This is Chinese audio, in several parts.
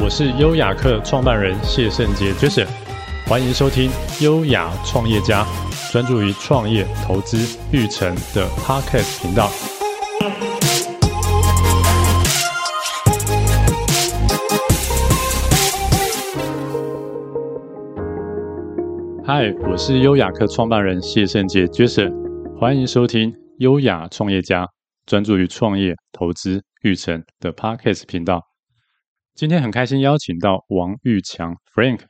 我是优雅客创办人谢圣杰 Jason，欢迎收听优雅创业家，专注于创业、投资、育成的 Podcast 频道。嗨，我是优雅客创办人谢圣杰 Jason，欢迎收听优雅创业家，专注于创业、投资、育成的 Podcast 频道。今天很开心邀请到王玉强 Frank，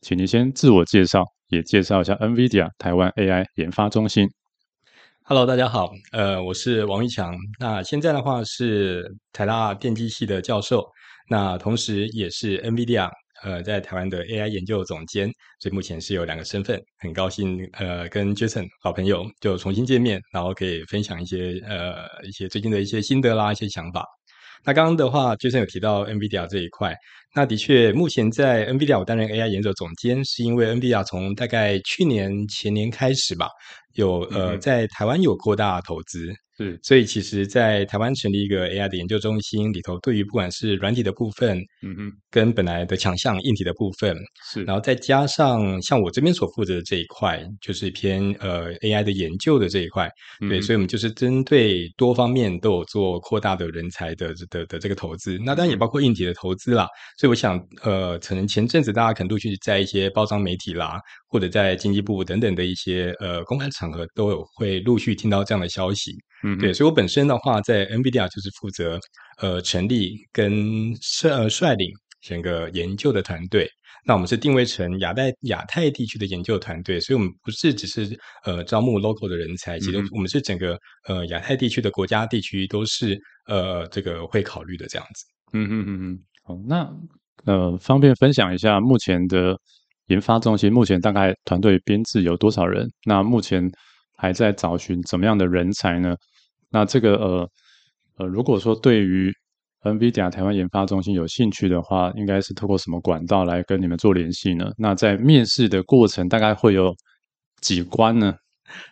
请你先自我介绍，也介绍一下 NVIDIA 台湾 AI 研发中心。Hello，大家好，呃，我是王玉强，那现在的话是台大电机系的教授，那同时也是 NVIDIA 呃在台湾的 AI 研究总监，所以目前是有两个身份，很高兴呃跟 Jason 好朋友就重新见面，然后可以分享一些呃一些最近的一些心得啦，一些想法。那刚刚的话，Jason 有提到 NVIDIA 这一块，那的确，目前在 NVIDIA 我担任 AI 研究总监，是因为 NVIDIA 从大概去年前年开始吧，有呃在台湾有扩大投资。是，所以其实，在台湾成立一个 AI 的研究中心里头，对于不管是软体的部分，嗯哼，跟本来的强项硬体的部分，是，然后再加上像我这边所负责的这一块，就是偏呃 AI 的研究的这一块，嗯、对，所以我们就是针对多方面都有做扩大的人才的的的，的这个投资，那当然也包括硬体的投资啦。所以我想，呃，可能前阵子大家可能陆续在一些包装媒体啦，或者在经济部等等的一些呃公开场合，都有会陆续听到这样的消息。嗯，对，所以我本身的话，在 NVIDIA 就是负责呃成立跟率呃率领整个研究的团队。那我们是定位成亚太亚太地区的研究团队，所以我们不是只是呃招募 local 的人才，其实我们是整个呃亚太地区的国家地区都是呃这个会考虑的这样子。嗯嗯嗯嗯，好，那呃方便分享一下目前的研发中心，目前大概团队编制有多少人？那目前还在找寻怎么样的人才呢？那这个呃呃，如果说对于 NVIDIA 台湾研发中心有兴趣的话，应该是透过什么管道来跟你们做联系呢？那在面试的过程大概会有几关呢？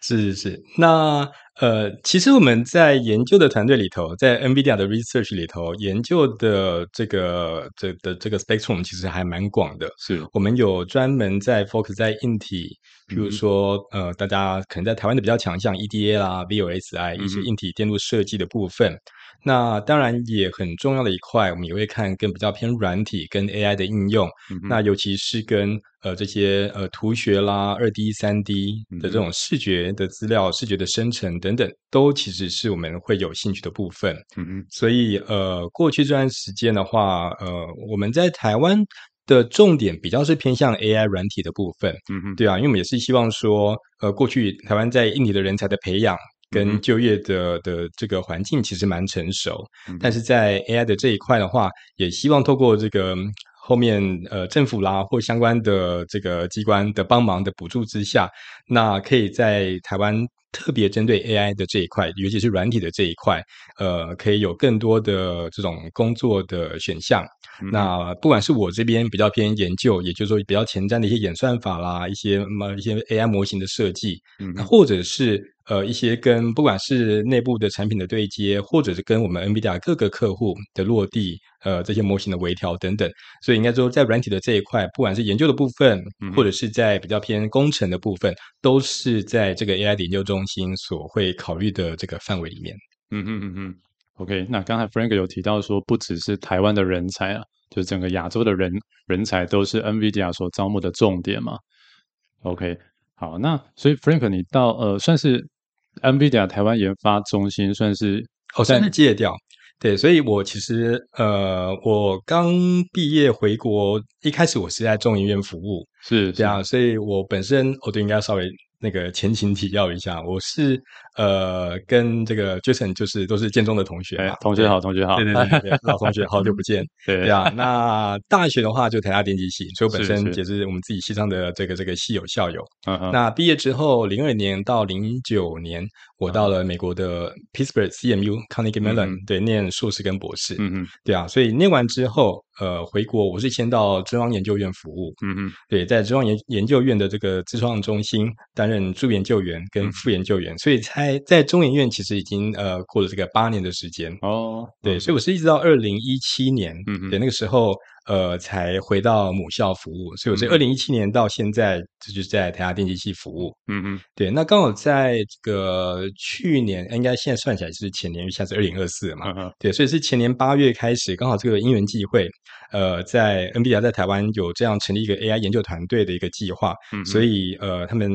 是是是，那呃，其实我们在研究的团队里头，在 NVIDIA 的 research 里头，研究的这个这的这个 spectrum 其实还蛮广的。是我们有专门在 focus 在硬体，比如说、嗯、呃，大家可能在台湾的比较强项 EDA 啦、VLSI、嗯、一些硬体电路设计的部分。那当然也很重要的一块，我们也会看更比较偏软体跟 AI 的应用。嗯、那尤其是跟呃这些呃图学啦、二 D、三 D 的这种视觉的资料、嗯、视觉的生成等等，都其实是我们会有兴趣的部分。所以呃，过去这段时间的话，呃，我们在台湾的重点比较是偏向 AI 软体的部分。嗯嗯。对啊，因为我们也是希望说，呃，过去台湾在硬体的人才的培养。跟就业的的这个环境其实蛮成熟，嗯，但是在 AI 的这一块的话，也希望透过这个后面呃政府啦或相关的这个机关的帮忙的补助之下，那可以在台湾特别针对 AI 的这一块，尤其是软体的这一块，呃，可以有更多的这种工作的选项。嗯、那不管是我这边比较偏研究，也就是说比较前瞻的一些演算法啦，一些么一些 AI 模型的设计，嗯，或者是。呃，一些跟不管是内部的产品的对接，或者是跟我们 NVIDIA 各个客户的落地，呃，这些模型的微调等等，所以应该说，在软体的这一块，不管是研究的部分，嗯、或者是在比较偏工程的部分，都是在这个 AI 的研究中心所会考虑的这个范围里面。嗯嗯嗯嗯。OK，那刚才 Frank 有提到说，不只是台湾的人才啊，就整个亚洲的人人才都是 NVIDIA 所招募的重点嘛。OK，好，那所以 Frank 你到呃算是。NVIDIA 台湾研发中心算是哦，算是借调，对，所以我其实呃，我刚毕业回国，一开始我是在中研院服务，是这样，所以我本身我都应该稍微。那个前情提要一下，我是呃跟这个 Jason 就是都是建中的同学，哎，同学好，同学好，对对对，对，老同学，好久不见，对，对啊。那大学的话就台大电机系，所以我本身也是我们自己系上的这个这个系友校友。嗯嗯。那毕业之后，零二年到零九年，我到了美国的 Pittsburgh CMU Carnegie Mellon，对，念硕士跟博士。嗯嗯。对啊，所以念完之后。呃，回国我是先到中央研究院服务，嗯嗯，对，在中央研研究院的这个自创中心担任助研究员跟副研究员，嗯、所以才在中研院其实已经呃过了这个八年的时间哦，对，所以我是一直到二零一七年，嗯嗯，对，那个时候呃才回到母校服务。所以我是二零一七年到现在，这就是在台大电机系服务。嗯嗯，对。那刚好在这个去年，应该现在算起来是前年，因为现在是二零二四嘛。嗯嗯，对，所以是前年八月开始，刚好这个因缘际会，呃，在 NVIDIA 在台湾有这样成立一个 AI 研究团队的一个计划。嗯，所以呃，他们。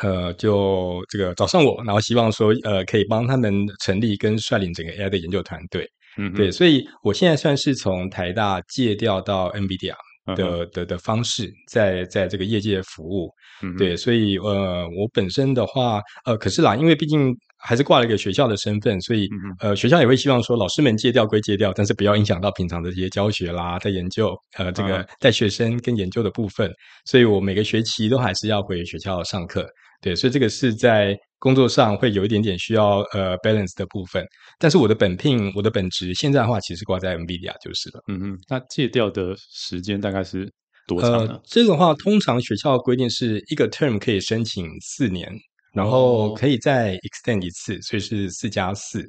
呃，就这个找上我，然后希望说，呃，可以帮他们成立跟率领整个 AI 的研究团队。嗯，对，所以我现在算是从台大借调到 NVIDIA 的、嗯、的的，方式在，在在这个业界服务。嗯，对，所以呃，我本身的话，呃，可是啦，因为毕竟还是挂了一个学校的身份，所以呃，学校也会希望说，老师们借调归借调，但是不要影响到平常的这些教学啦、在研究，呃，这个带学生跟研究的部分。所以我每个学期都还是要回学校上课。对，所以这个是在工作上会有一点点需要呃 balance 的部分，但是我的本聘，我的本职现在的话，其实挂在 NVIDIA 就是了。嗯嗯，那借调的时间大概是多长呢？呃，这个的话，通常学校规定是一个 term 可以申请四年，然后可以再 extend 一次，所以是四加四。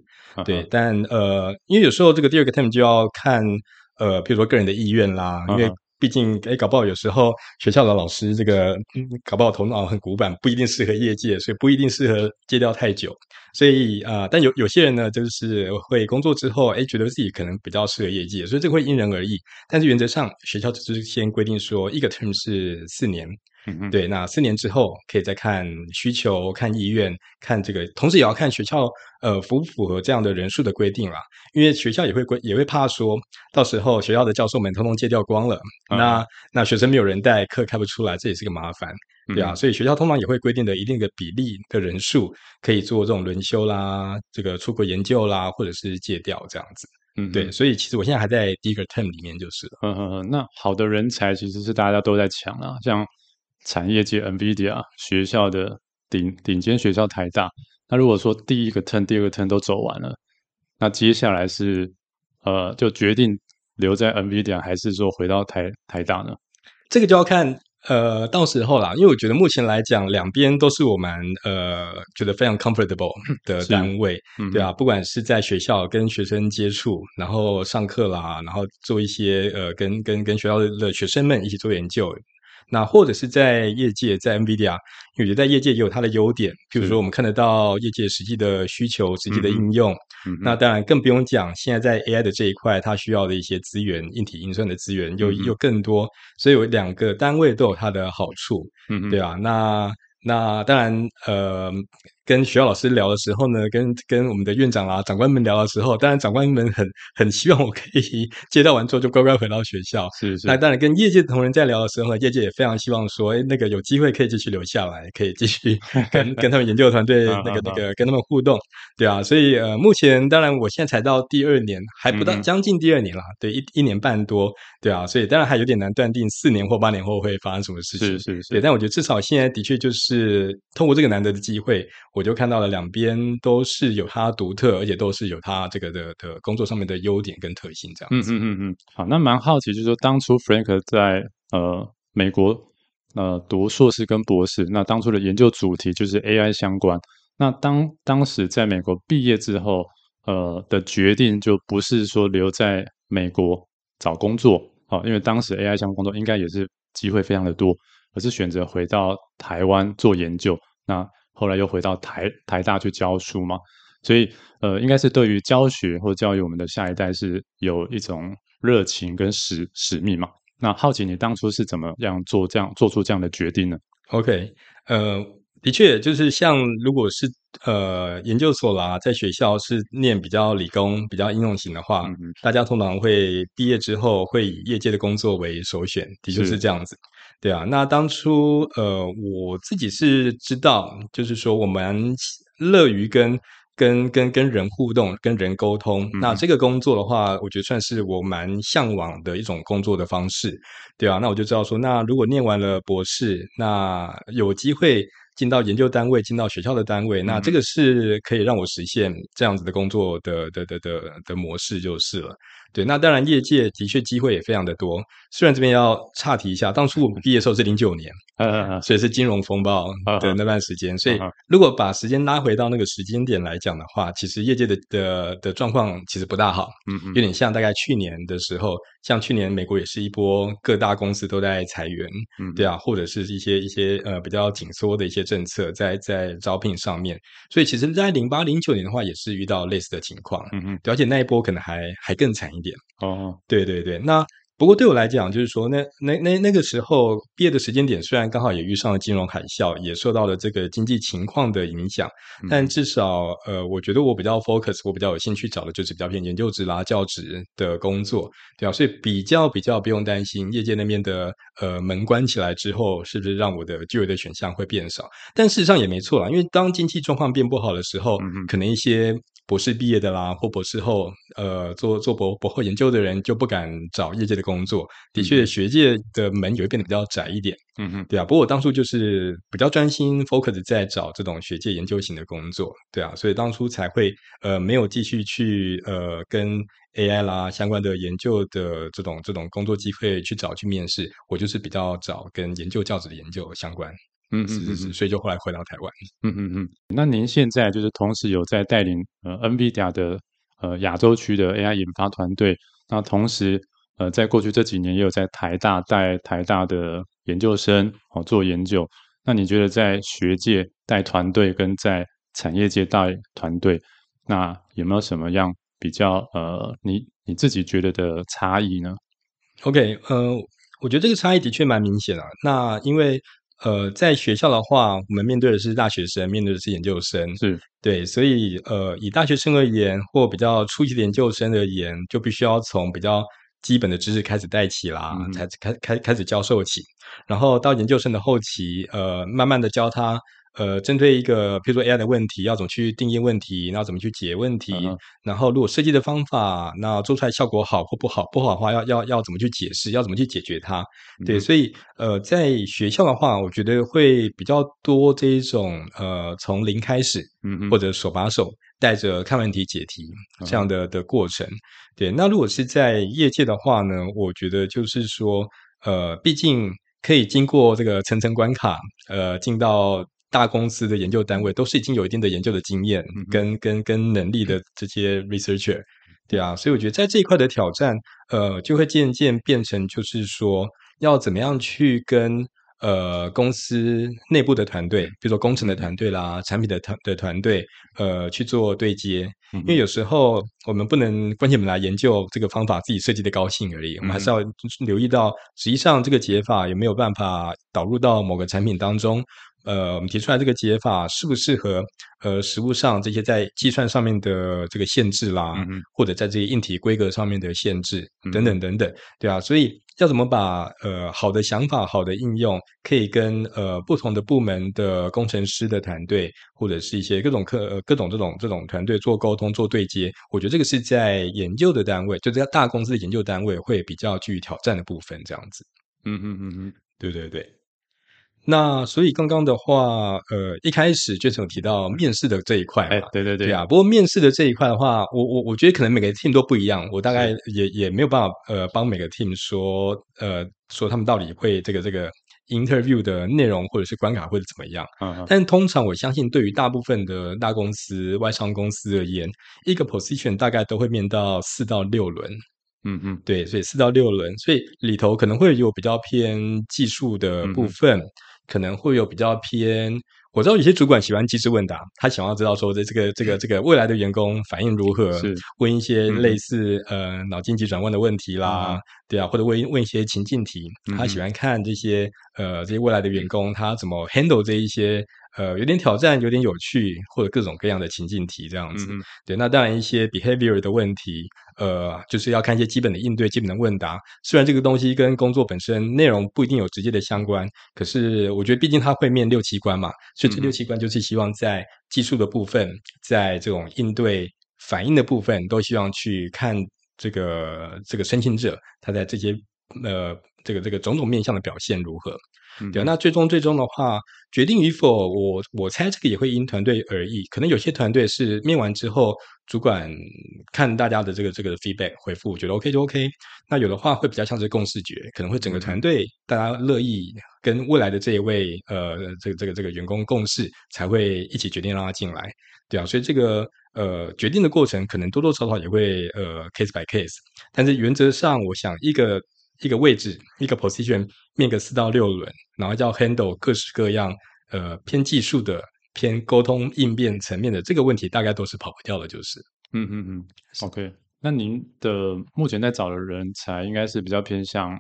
对，哦、但呃，因为有时候这个第二个 term 就要看呃，比如说个人的意愿啦，因为。毕竟，哎，搞不好有时候学校的老师这个搞不好头脑很古板，不一定适合业界，所以不一定适合戒掉太久。所以啊、呃，但有有些人呢，就是会工作之后，哎，觉得自己可能比较适合业界，所以这个会因人而异。但是原则上，学校就是先规定说，一个 term 是四年。对，那四年之后可以再看需求、看意愿、看这个，同时也要看学校呃符不符合这样的人数的规定啦。因为学校也会规也会怕说，到时候学校的教授们通通借掉光了，嗯、那那学生没有人带，课开不出来，这也是个麻烦，对啊。嗯、所以学校通常也会规定的一定的比例的人数，可以做这种轮休啦，这个出国研究啦，或者是借调这样子。嗯，对，所以其实我现在还在第一个 term 里面就是了。嗯嗯嗯，那好的人才其实是大家都在抢啊，像。产业界 NVIDIA 学校的顶顶尖学校台大，那如果说第一个 turn、第二个 turn 都走完了，那接下来是呃就决定留在 NVIDIA 还是说回到台台大呢？这个就要看呃到时候啦，因为我觉得目前来讲，两边都是我们呃觉得非常 comfortable 的单位，嗯、对啊，不管是在学校跟学生接触，然后上课啦，然后做一些呃跟跟跟学校的学生们一起做研究。那或者是在业界，在 NVIDIA，我觉得在业界也有它的优点，比如说我们看得到业界实际的需求、实际的应用。嗯嗯、那当然更不用讲，现在在 AI 的这一块，它需要的一些资源、硬体运算的资源又又更多，所以有两个单位都有它的好处。嗯，对啊，那那当然，呃。跟学校老师聊的时候呢，跟跟我们的院长啊、长官们聊的时候，当然长官们很很希望我可以 接到完之后就乖乖回到学校。是是。那当然跟业界的同仁在聊的时候呢，业界也非常希望说，哎，那个有机会可以继续留下来，可以继续 跟跟他们研究团队那个那个跟他们互动，对啊。所以呃，目前当然我现在才到第二年，还不到将近第二年啦，对，一一年半多，对啊。所以当然还有点难断定四年或八年后会发生什么事情。是是是。对，但我觉得至少现在的确就是通过这个难得的机会。我就看到了两边都是有它独特，而且都是有它这个的的工作上面的优点跟特性这样子。嗯嗯嗯嗯。好，那蛮好奇，就是说当初 Frank 在呃美国呃读硕士跟博士，那当初的研究主题就是 AI 相关。那当当时在美国毕业之后，呃的决定就不是说留在美国找工作，好，因为当时 AI 相关工作应该也是机会非常的多，而是选择回到台湾做研究。那后来又回到台台大去教书嘛，所以呃，应该是对于教学或教育我们的下一代是有一种热情跟使使命嘛。那好奇你当初是怎么样做这样做出这样的决定呢？OK，呃，的确就是像如果是呃研究所啦，在学校是念比较理工、比较应用型的话，嗯、大家通常会毕业之后会以业界的工作为首选，的确是这样子。对啊，那当初呃，我自己是知道，就是说我们乐于跟跟跟跟人互动，跟人沟通。嗯、那这个工作的话，我觉得算是我蛮向往的一种工作的方式。对啊，那我就知道说，那如果念完了博士，那有机会进到研究单位，进到学校的单位，嗯、那这个是可以让我实现这样子的工作的的的的的模式就是了。对，那当然业界的确机会也非常的多。虽然这边要岔题一下，当初我们毕业的时候是零九年，所以是金融风暴的那段时间。所以如果把时间拉回到那个时间点来讲的话，其实业界的的的状况其实不大好，嗯嗯，有点像大概去年的时候，像去年美国也是一波各大公司都在裁员，嗯，对啊，或者是一些一些呃比较紧缩的一些政策在在招聘上面。所以其实，在零八零九年的话，也是遇到类似的情况，嗯嗯，而且那一波可能还还更惨一点。哦，对对对，那。不过对我来讲，就是说，那那那那个时候毕业的时间点，虽然刚好也遇上了金融海啸，也受到了这个经济情况的影响，但至少，呃，我觉得我比较 focus，我比较有兴趣找的就是比较偏研究职啦、教职的工作，对啊，所以比较比较不用担心业界那边的呃门关起来之后，是不是让我的就业的选项会变少？但事实上也没错啦，因为当经济状况变不好的时候，可能一些。博士毕业的啦，或博士后，呃，做做博博后研究的人就不敢找业界的工作。的确，学界的门也会变得比较窄一点。嗯嗯，对啊。不过我当初就是比较专心 focus 在找这种学界研究型的工作，对啊，所以当初才会呃没有继续去呃跟 AI 啦相关的研究的这种这种工作机会去找去面试。我就是比较找跟研究教职的研究相关。嗯，是是是，所以就后来回到台湾。嗯嗯嗯。那您现在就是同时有在带领呃 NVIDIA 的呃亚洲区的 AI 研发团队，那同时呃在过去这几年也有在台大带台大的研究生哦做研究。那你觉得在学界带团队跟在产业界带团队，那有没有什么样比较呃你你自己觉得的差异呢？OK，呃，我觉得这个差异的确蛮明显的。那因为呃，在学校的话，我们面对的是大学生，面对的是研究生，是对，所以呃，以大学生而言，或比较初级的研究生而言，就必须要从比较基本的知识开始带起啦，嗯、才开开开始教授起，然后到研究生的后期，呃，慢慢的教他。呃，针对一个，比如说 AI 的问题，要怎么去定义问题，然后怎么去解问题，嗯、然后如果设计的方法，那做出来效果好或不好，不好的话要要要怎么去解释，要怎么去解决它？嗯、对，所以呃，在学校的话，我觉得会比较多这一种呃，从零开始，嗯嗯，或者手把手带着看问题解题这样的的过程。嗯、对，那如果是在业界的话呢，我觉得就是说，呃，毕竟可以经过这个层层关卡，呃，进到。大公司的研究单位都是已经有一定的研究的经验跟跟跟能力的这些 researcher，对啊，所以我觉得在这一块的挑战，呃，就会渐渐变成就是说，要怎么样去跟呃公司内部的团队，比如说工程的团队啦、产品的团的团队，呃，去做对接，因为有时候我们不能关起门来研究这个方法自己设计的高兴而已，我们还是要留意到，实际上这个解法有没有办法导入到某个产品当中。呃，我们提出来这个解法适不适合？呃，实物上这些在计算上面的这个限制啦，嗯、哼或者在这些硬体规格上面的限制等等等等，对啊，所以要怎么把呃好的想法、好的应用，可以跟呃不同的部门的工程师的团队，或者是一些各种各、呃、各种这种这种团队做沟通、做对接，我觉得这个是在研究的单位，就在大公司的研究单位会比较具挑战的部分，这样子。嗯嗯嗯嗯，对对对。那所以刚刚的话，呃，一开始就曾提到面试的这一块，哎，对对对，对啊。不过面试的这一块的话，我我我觉得可能每个 team 都不一样，我大概也也没有办法呃帮每个 team 说呃说他们到底会这个这个 interview 的内容或者是关卡会怎么样。嗯嗯。但通常我相信，对于大部分的大公司、外商公司而言，一个 position 大概都会面到四到六轮。嗯嗯，对，所以四到六轮，所以里头可能会有比较偏技术的部分。可能会有比较偏，我知道有些主管喜欢机智问答，他想要知道说这这个这个这个未来的员工反应如何，是问一些类似、嗯、呃脑筋急转弯的问题啦，嗯、对啊，或者问问一些情境题，他喜欢看这些呃这些未来的员工他怎么 handle 这一些。呃，有点挑战，有点有趣，或者各种各样的情境题这样子。嗯、对，那当然一些 behavior 的问题，呃，就是要看一些基本的应对、基本的问答。虽然这个东西跟工作本身内容不一定有直接的相关，可是我觉得毕竟它会面六七关嘛，所以这六七关就是希望在技术的部分，在这种应对反应的部分，都希望去看这个这个申请者他在这些呃这个这个种种面向的表现如何。对，那最终最终的话，决定与否，我我猜这个也会因团队而异。可能有些团队是面完之后，主管看大家的这个这个 feedback 回复，我觉得 OK 就 OK。那有的话会比较像是共识觉，可能会整个团队大家乐意跟未来的这一位呃这个这个这个员工共事，才会一起决定让他进来。对啊，所以这个呃决定的过程可能多多少少也会呃 case by case，但是原则上，我想一个。一个位置，一个 position，面个四到六轮，然后要 handle 各式各样，呃，偏技术的、偏沟通应变层面的这个问题，大概都是跑不掉的，就是。嗯嗯嗯。OK，那您的目前在找的人才，应该是比较偏向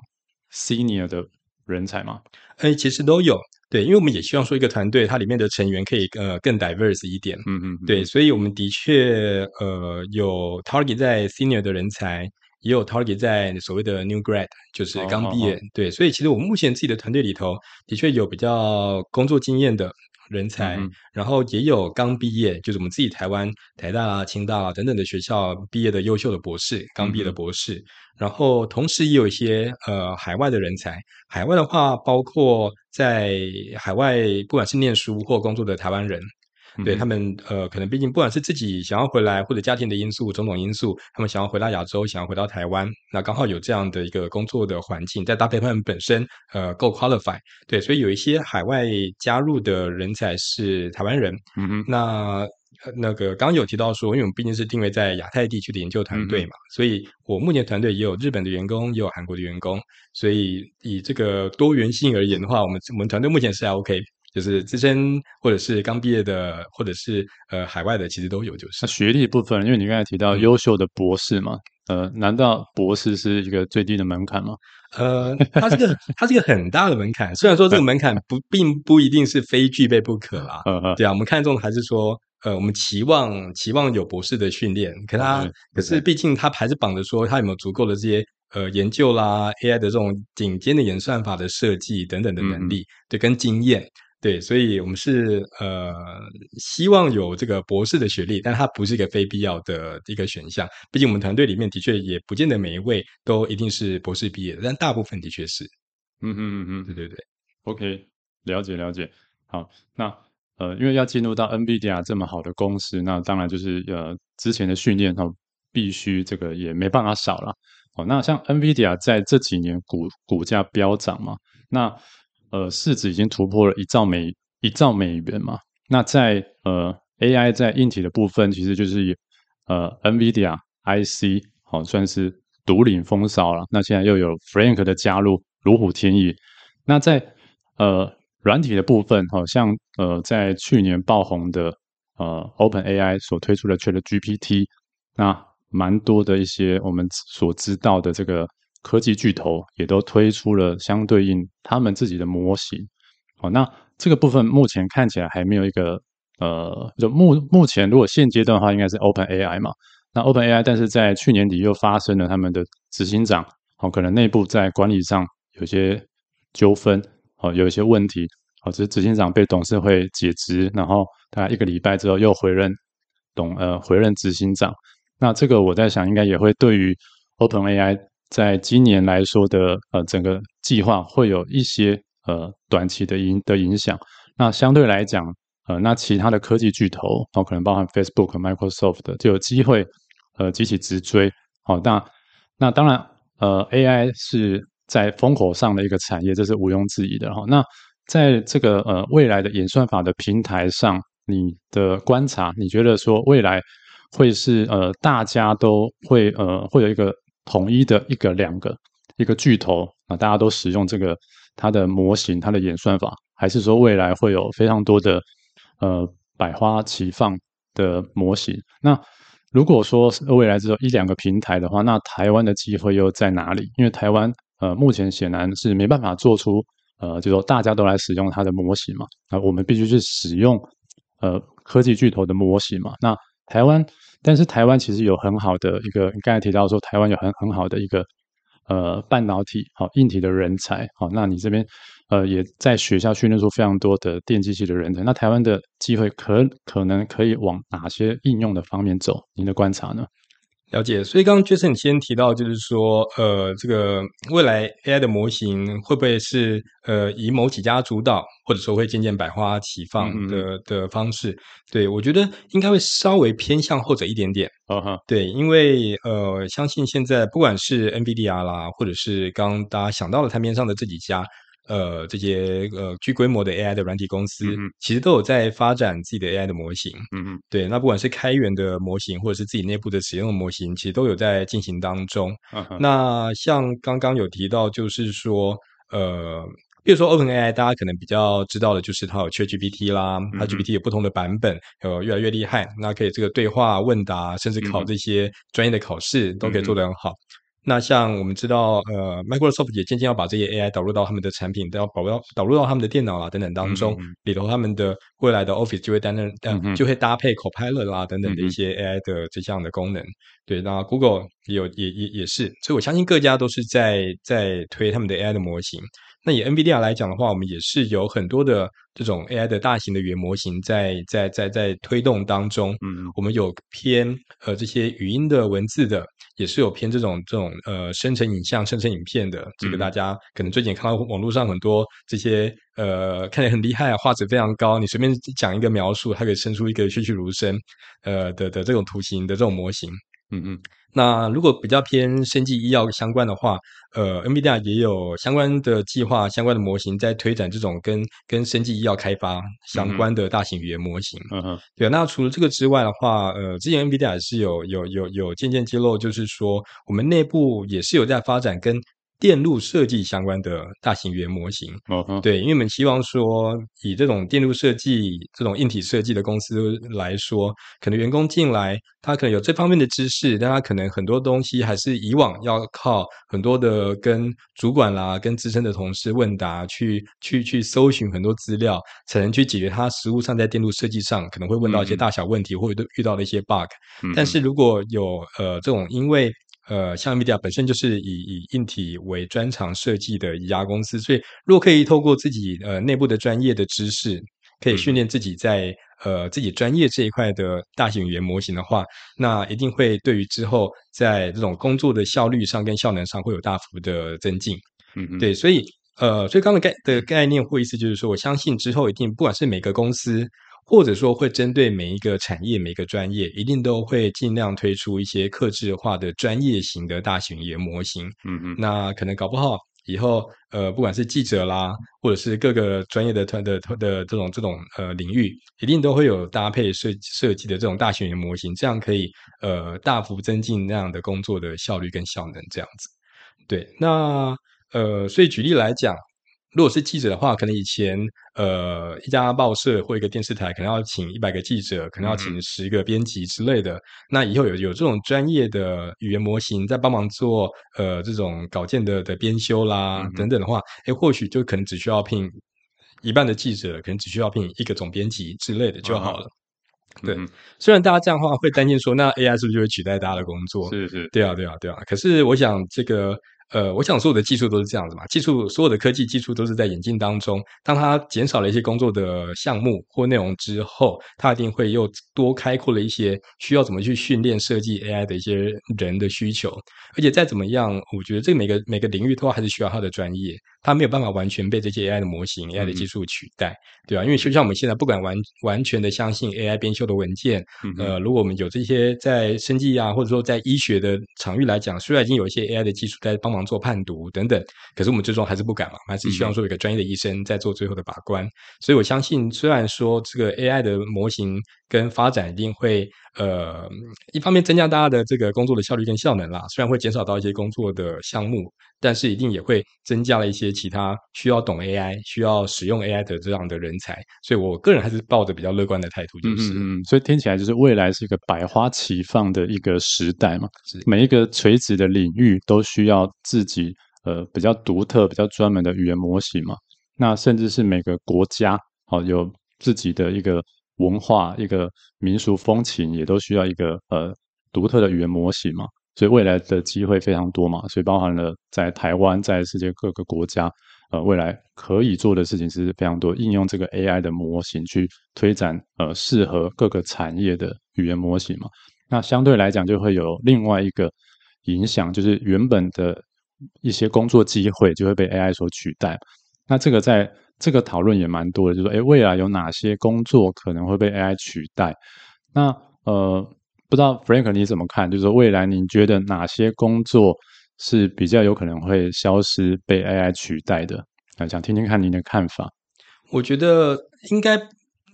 senior 的人才吗？哎，其实都有，对，因为我们也希望说一个团队它里面的成员可以呃更 diverse 一点。嗯嗯。对，所以我们的确呃有 target 在 senior 的人才。也有 target 在所谓的 new grad，就是刚毕业，oh, oh, oh. 对，所以其实我们目前自己的团队里头，的确有比较工作经验的人才，嗯、然后也有刚毕业，就是我们自己台湾台大啊、清大啊等等的学校毕业的优秀的博士，刚毕业的博士，嗯、然后同时也有一些呃海外的人才，海外的话包括在海外不管是念书或工作的台湾人。对他们，呃，可能毕竟不管是自己想要回来，或者家庭的因素、种种因素，他们想要回到亚洲，想要回到台湾，那刚好有这样的一个工作的环境，再搭配他们本身，呃，够 qualify，对，所以有一些海外加入的人才是台湾人。嗯哼，那那个刚刚有提到说，因为我们毕竟是定位在亚太地区的研究团队嘛，嗯、所以我目前团队也有日本的员工，也有韩国的员工，所以以这个多元性而言的话，我们我们团队目前是还 OK。就是资深或者是刚毕业的，或者是呃海外的，其实都有。就是那学历部分，因为你刚才提到优秀的博士嘛，嗯、呃，难道博士是一个最低的门槛吗？呃，它是个它是一个很大的门槛。虽然说这个门槛不并不一定是非具备不可啦。嗯嗯。对啊，我们看重的还是说，呃，我们期望期望有博士的训练，可他、嗯、可是毕竟他还是绑着说他有没有足够的这些呃研究啦、AI 的这种顶尖的演算法的设计等等的能力，嗯、对，跟经验。对，所以我们是呃希望有这个博士的学历，但它不是一个非必要的一个选项。毕竟我们团队里面的确也不见得每一位都一定是博士毕业的，但大部分的确是。嗯嗯嗯嗯，对对对。OK，了解了解。好，那呃，因为要进入到 NVIDIA 这么好的公司，那当然就是呃之前的训练哈，必须这个也没办法少了。哦，那像 NVIDIA 在这几年股股价飙涨嘛，那。呃，市值已经突破了一兆美一兆美元嘛。那在呃 AI 在硬体的部分，其实就是呃 NVIDIA IC 好、哦、算是独领风骚了。那现在又有 Frank 的加入，如虎添翼。那在呃软体的部分，好、像呃在去年爆红的呃 OpenAI 所推出的 ChatGPT，那蛮多的一些我们所知道的这个。科技巨头也都推出了相对应他们自己的模型，好，那这个部分目前看起来还没有一个呃，就目目前如果现阶段的话，应该是 OpenAI 嘛。那 OpenAI，但是在去年底又发生了他们的执行长，好，可能内部在管理上有些纠纷，好，有一些问题，好，这执行长被董事会解职，然后大概一个礼拜之后又回任董呃回任执行长。那这个我在想，应该也会对于 OpenAI。在今年来说的呃，整个计划会有一些呃短期的影的影响。那相对来讲，呃，那其他的科技巨头，哦，可能包含 Facebook、Microsoft 的，就有机会呃集体直追。好，那那当然，呃，AI 是在风口上的一个产业，这是毋庸置疑的。哈，那在这个呃未来的演算法的平台上，你的观察，你觉得说未来会是呃大家都会呃会有一个。统一的一个、两个、一个巨头啊，大家都使用这个它的模型、它的演算法，还是说未来会有非常多的呃百花齐放的模型？那如果说未来只有一两个平台的话，那台湾的机会又在哪里？因为台湾呃目前显然是没办法做出呃，就说大家都来使用它的模型嘛，啊，我们必须去使用呃科技巨头的模型嘛，那台湾。但是台湾其实有很好的一个，你刚才提到说台湾有很很好的一个呃半导体好硬体的人才好，那你这边呃也在学校训练出非常多的电机系的人才，那台湾的机会可可能可以往哪些应用的方面走？您的观察呢？了解，所以刚刚 Jason 你先提到，就是说，呃，这个未来 AI 的模型会不会是呃以某几家主导，或者说会渐渐百花齐放的的方式？对，我觉得应该会稍微偏向后者一点点。Uh huh. 对，因为呃，相信现在不管是 NVIDIA 啦，或者是刚刚大家想到了台面上的这几家。呃，这些呃，巨规模的 AI 的软体公司，嗯、其实都有在发展自己的 AI 的模型。嗯嗯，对，那不管是开源的模型，或者是自己内部的使用的模型，其实都有在进行当中。嗯、那像刚刚有提到，就是说，呃，比如说 OpenAI，大家可能比较知道的，就是它有 ChatGPT 啦，嗯、哼它 GPT 有不同的版本，有越来越厉害，那可以这个对话问答，甚至考这些专业的考试，都可以做得很好。那像我们知道，呃，Microsoft 也渐渐要把这些 AI 导入到他们的产品，都要导入到导入到他们的电脑啦等等当中，里头他们的未来的 Office 就会担任，嗯、就会搭配 Copilot 啦等等的一些 AI 的这项的功能。嗯、对，那 Google 也有也也也是，所以我相信各家都是在在推他们的 AI 的模型。那以 NVIDIA 来讲的话，我们也是有很多的这种 AI 的大型的语言模型在在在在，在推动当中。嗯，我们有偏呃这些语音的文字的，也是有偏这种这种呃生成影像、生成影片的。这个大家可能最近看到网络上很多这些呃看起来很厉害啊，画质非常高，你随便讲一个描述，它可以生出一个栩栩如生呃的的这种图形的这种模型。嗯嗯。那如果比较偏生技医药相关的话，呃，NVIDIA 也有相关的计划、相关的模型在推展这种跟跟生技医药开发相关的大型语言模型。嗯嗯，对。那除了这个之外的话，呃，之前 NVIDIA 也是有有有有渐渐揭露，就是说我们内部也是有在发展跟。电路设计相关的大型语言模型，哦，uh. 对，因为我们希望说，以这种电路设计、这种硬体设计的公司来说，可能员工进来，他可能有这方面的知识，但他可能很多东西还是以往要靠很多的跟主管啦、跟资深的同事问答，去去去搜寻很多资料，才能去解决他实物上在电路设计上可能会问到一些大小问题，嗯、或者遇到的一些 bug。嗯、但是如果有呃这种因为呃，像 NVIDIA 本身就是以以硬体为专长设计的一家公司，所以如果可以透过自己呃内部的专业的知识，可以训练自己在呃自己专业这一块的大型语言模型的话，那一定会对于之后在这种工作的效率上跟效能上会有大幅的增进。嗯嗯，对，所以呃，所以刚刚的概的概念或意思就是说，我相信之后一定不管是每个公司。或者说会针对每一个产业、每个专业，一定都会尽量推出一些客制化的专业型的大型语言模型。嗯嗯，那可能搞不好以后，呃，不管是记者啦，或者是各个专业的团的的的这种这种呃领域，一定都会有搭配设设计的这种大型语言模型，这样可以呃大幅增进那样的工作的效率跟效能。这样子，对，那呃，所以举例来讲。如果是记者的话，可能以前呃一家报社或一个电视台可能要请一百个记者，可能要请十个编辑之类的。嗯、那以后有有这种专业的语言模型在帮忙做呃这种稿件的的编修啦、嗯、等等的话，哎，或许就可能只需要聘一半的记者，可能只需要聘一个总编辑之类的就好了。嗯、对，虽然大家这样的话会担心说，那 AI 是不是就会取代大家的工作？是是，对啊对啊对啊。可是我想这个。呃，我想所有的技术都是这样子嘛，技术所有的科技技术都是在演进当中。当它减少了一些工作的项目或内容之后，它一定会又多开阔了一些需要怎么去训练设计 AI 的一些人的需求。而且再怎么样，我觉得这每个每个领域都还是需要它的专业，它没有办法完全被这些 AI 的模型、AI 的技术取代，嗯、对吧、啊？因为就像我们现在不敢完完全的相信 AI 编修的文件，嗯、呃，如果我们有这些在生技啊，或者说在医学的场域来讲，虽然已经有一些 AI 的技术在帮忙。做判读等等，可是我们最终还是不敢嘛，还是希望说有一个专业的医生在做最后的把关。嗯、所以我相信，虽然说这个 AI 的模型跟发展一定会呃，一方面增加大家的这个工作的效率跟效能啦，虽然会减少到一些工作的项目，但是一定也会增加了一些其他需要懂 AI、需要使用 AI 的这样的人才。所以我个人还是抱着比较乐观的态度，就是嗯，嗯，所以听起来就是未来是一个百花齐放的一个时代嘛，是每一个垂直的领域都需要自己呃比较独特、比较专门的语言模型嘛。那甚至是每个国家哦有自己的一个。文化一个民俗风情也都需要一个呃独特的语言模型嘛，所以未来的机会非常多嘛，所以包含了在台湾，在世界各个国家，呃，未来可以做的事情是非常多，应用这个 AI 的模型去推展呃适合各个产业的语言模型嘛。那相对来讲就会有另外一个影响，就是原本的一些工作机会就会被 AI 所取代。那这个在这个讨论也蛮多的，就是说，诶，未来有哪些工作可能会被 AI 取代？那呃，不知道 Frank 你怎么看？就是说，未来你觉得哪些工作是比较有可能会消失、被 AI 取代的？啊，想听听看您的看法。我觉得应该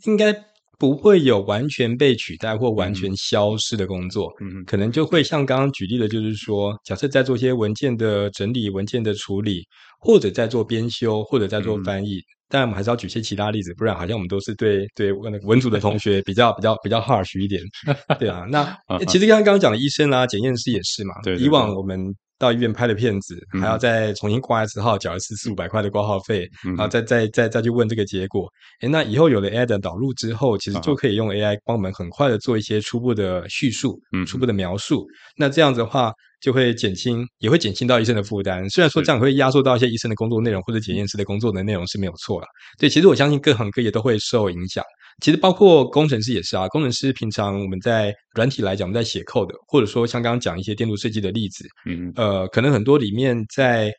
应该不会有完全被取代或完全消失的工作，嗯，可能就会像刚刚举例的，就是说，假设在做一些文件的整理、文件的处理，或者在做编修，或者在做翻译。但我们还是要举些其他例子，不然好像我们都是对对那个文组的同学比较比较比较 harsh 一点，对啊。那 其实刚刚讲的医生啊，检验师也是嘛。对，以往我们到医院拍的片子，还要再重新挂一次号，缴一次四五百块的挂号费，然后再再再再去问这个结果。诶，那以后有了 AI 的导入之后，其实就可以用 AI 帮我们很快的做一些初步的叙述，嗯，初步的描述。那这样子的话。就会减轻，也会减轻到医生的负担。虽然说这样会压缩到一些医生的工作内容或者检验师的工作的内容是没有错啦。对，其实我相信各行各业都会受影响。其实包括工程师也是啊。工程师平常我们在软体来讲，我们在写 code，或者说像刚刚讲一些电路设计的例子，嗯，呃，可能很多里面在。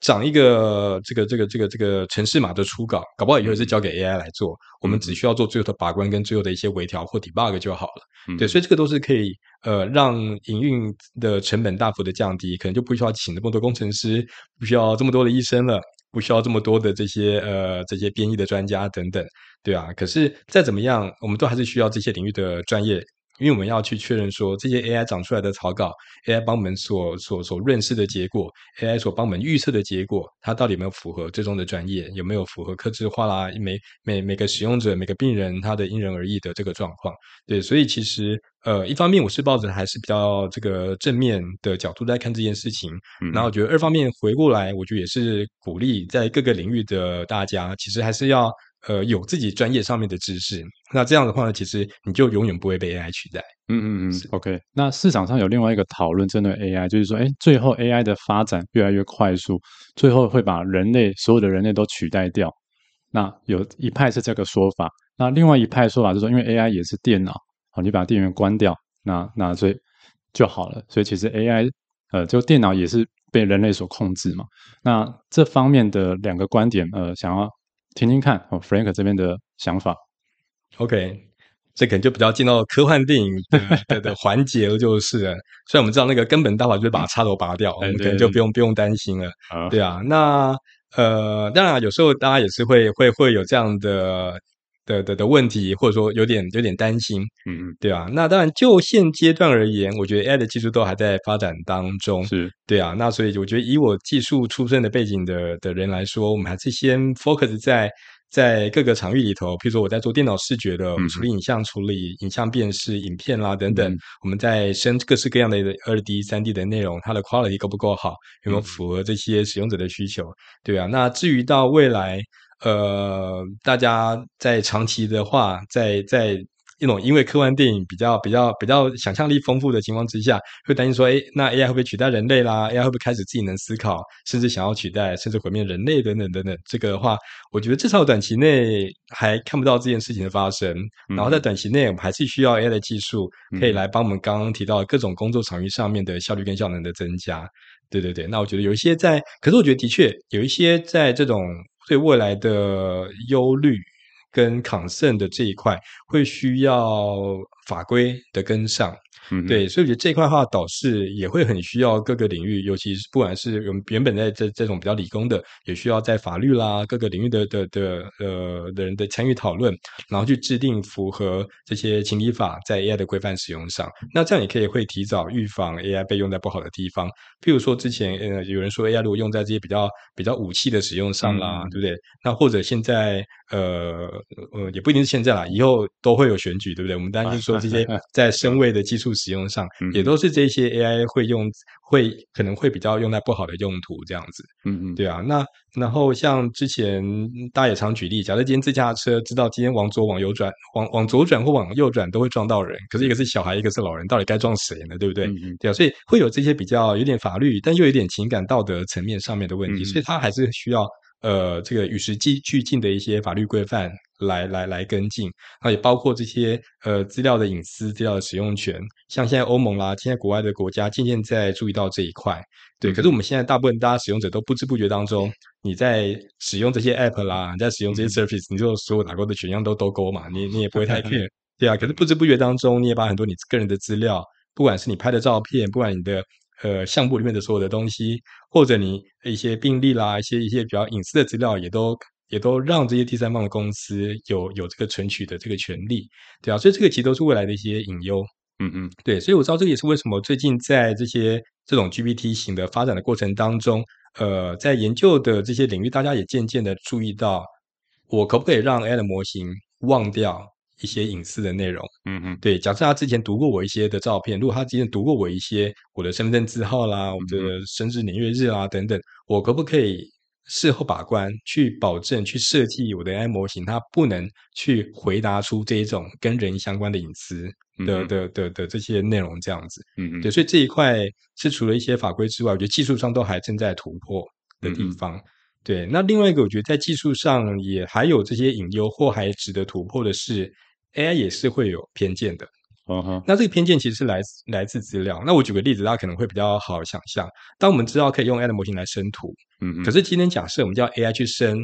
长一个这个这个这个这个城市码的初稿，搞不好以后是交给 AI 来做，我们只需要做最后的把关跟最后的一些微调或 debug 就好了。嗯、对，所以这个都是可以呃让营运的成本大幅的降低，可能就不需要请那么多工程师，不需要这么多的医生了，不需要这么多的这些呃这些编译的专家等等，对啊。可是再怎么样，我们都还是需要这些领域的专业。因为我们要去确认说，这些 AI 长出来的草稿，AI 帮我们所所所认识的结果，AI 所帮我们预测的结果，它到底有没有符合最终的专业，有没有符合客制化啦？每每每个使用者、每个病人，他的因人而异的这个状况。对，所以其实呃，一方面我是抱着还是比较这个正面的角度在看这件事情，嗯、然后我觉得二方面回过来，我觉得也是鼓励在各个领域的大家，其实还是要。呃，有自己专业上面的知识，那这样的话呢，其实你就永远不会被 AI 取代。嗯嗯嗯，OK。那市场上有另外一个讨论，针对 AI，就是说，哎，最后 AI 的发展越来越快速，最后会把人类所有的人类都取代掉。那有一派是这个说法，那另外一派说法就是说，因为 AI 也是电脑，好，你把电源关掉，那那所以就好了。所以其实 AI，呃，就电脑也是被人类所控制嘛。那这方面的两个观点，呃，想要。听听看哦，Frank 这边的想法。OK，这可能就比较进到科幻电影的 的，的环节了，就是了。虽然我们知道那个根本大法就是把插头拔掉，嗯、我们可能就不用不用担心了。对啊，那呃，当然有时候大家也是会会会有这样的。的的的问题，或者说有点有点担心，嗯嗯，对啊。那当然，就现阶段而言，我觉得 AI 的技术都还在发展当中，是对啊。那所以我觉得，以我技术出身的背景的的人来说，我们还是先 focus 在在各个场域里头。譬如说，我在做电脑视觉的，我们处理影像处理、影像辨识、影片啦等等。嗯、我们在生各式各样的二 D、三 D 的内容，它的 quality 够不够好，有没有符合这些使用者的需求？对啊。那至于到未来。呃，大家在长期的话，在在一种因为科幻电影比较比较比较想象力丰富的情况之下，会担心说，哎，那 AI 会不会取代人类啦？AI 会不会开始自己能思考，甚至想要取代，甚至毁灭人类等等等等？这个的话，我觉得至少短期内还看不到这件事情的发生。然后在短期内，我们还是需要 AI 的技术，可以来帮我们刚刚提到的各种工作场域上面的效率跟效能的增加。对对对，那我觉得有一些在，可是我觉得的确有一些在这种。对未来的忧虑跟 concern 的这一块，会需要法规的跟上。嗯，对，所以我觉得这一块的话，导致也会很需要各个领域，尤其是不管是我们原本在这这种比较理工的，也需要在法律啦各个领域的的的呃的人的参与讨论，然后去制定符合这些情理法在 AI 的规范使用上。那这样也可以会提早预防 AI 被用在不好的地方，譬如说之前呃有人说 AI 如果用在这些比较比较武器的使用上啦，嗯、对不对？那或者现在呃呃也不一定是现在啦，以后都会有选举，对不对？我们担心说这些 在身位的技术。使用上也都是这些 AI 会用，会可能会比较用在不好的用途这样子，嗯嗯，对啊。那然后像之前大家也常举例，假设今天自驾车知道今天往左往右转，往往左转或往右转都会撞到人，可是一个是小孩，一个是老人，到底该撞谁呢？对不对？对啊。所以会有这些比较有点法律，但又有点情感道德层面上面的问题，所以它还是需要呃这个与时俱进的一些法律规范来来来跟进，那也包括这些呃资料的隐私、资料的使用权，像现在欧盟啦，现在国外的国家渐渐在注意到这一块。对，可是我们现在大部分大家使用者都不知不觉当中，你在使用这些 app 啦，你在使用这些 service，你就所有打勾的选项都都勾嘛，你你也不会太 care，对啊。可是不知不觉当中，你也把很多你个人的资料，不管是你拍的照片，不管你的呃相簿里面的所有的东西，或者你一些病例啦，一些一些比较隐私的资料，也都。也都让这些第三方的公司有有这个存取的这个权利，对啊，所以这个其实都是未来的一些隐忧，嗯嗯，对，所以我知道这个也是为什么最近在这些这种 GPT 型的发展的过程当中，呃，在研究的这些领域，大家也渐渐的注意到，我可不可以让 AI 的模型忘掉一些隐私的内容？嗯嗯，对，假设他之前读过我一些的照片，如果他之前读过我一些我的身份证字号啦，我的生日年月日啦等等，我可不可以？事后把关，去保证，去设计我的 AI 模型，它不能去回答出这一种跟人相关的隐私的、嗯、的的的，的这些内容，这样子。嗯嗯，对，所以这一块是除了一些法规之外，我觉得技术上都还正在突破的地方。嗯、对，那另外一个，我觉得在技术上也还有这些隐忧或还值得突破的是，AI 也是会有偏见的。嗯哼，那这个偏见其实是来自来自资料。那我举个例子，大家可能会比较好想象。当我们知道可以用 AI 的模型来生图，嗯嗯，可是今天假设我们叫 AI 去生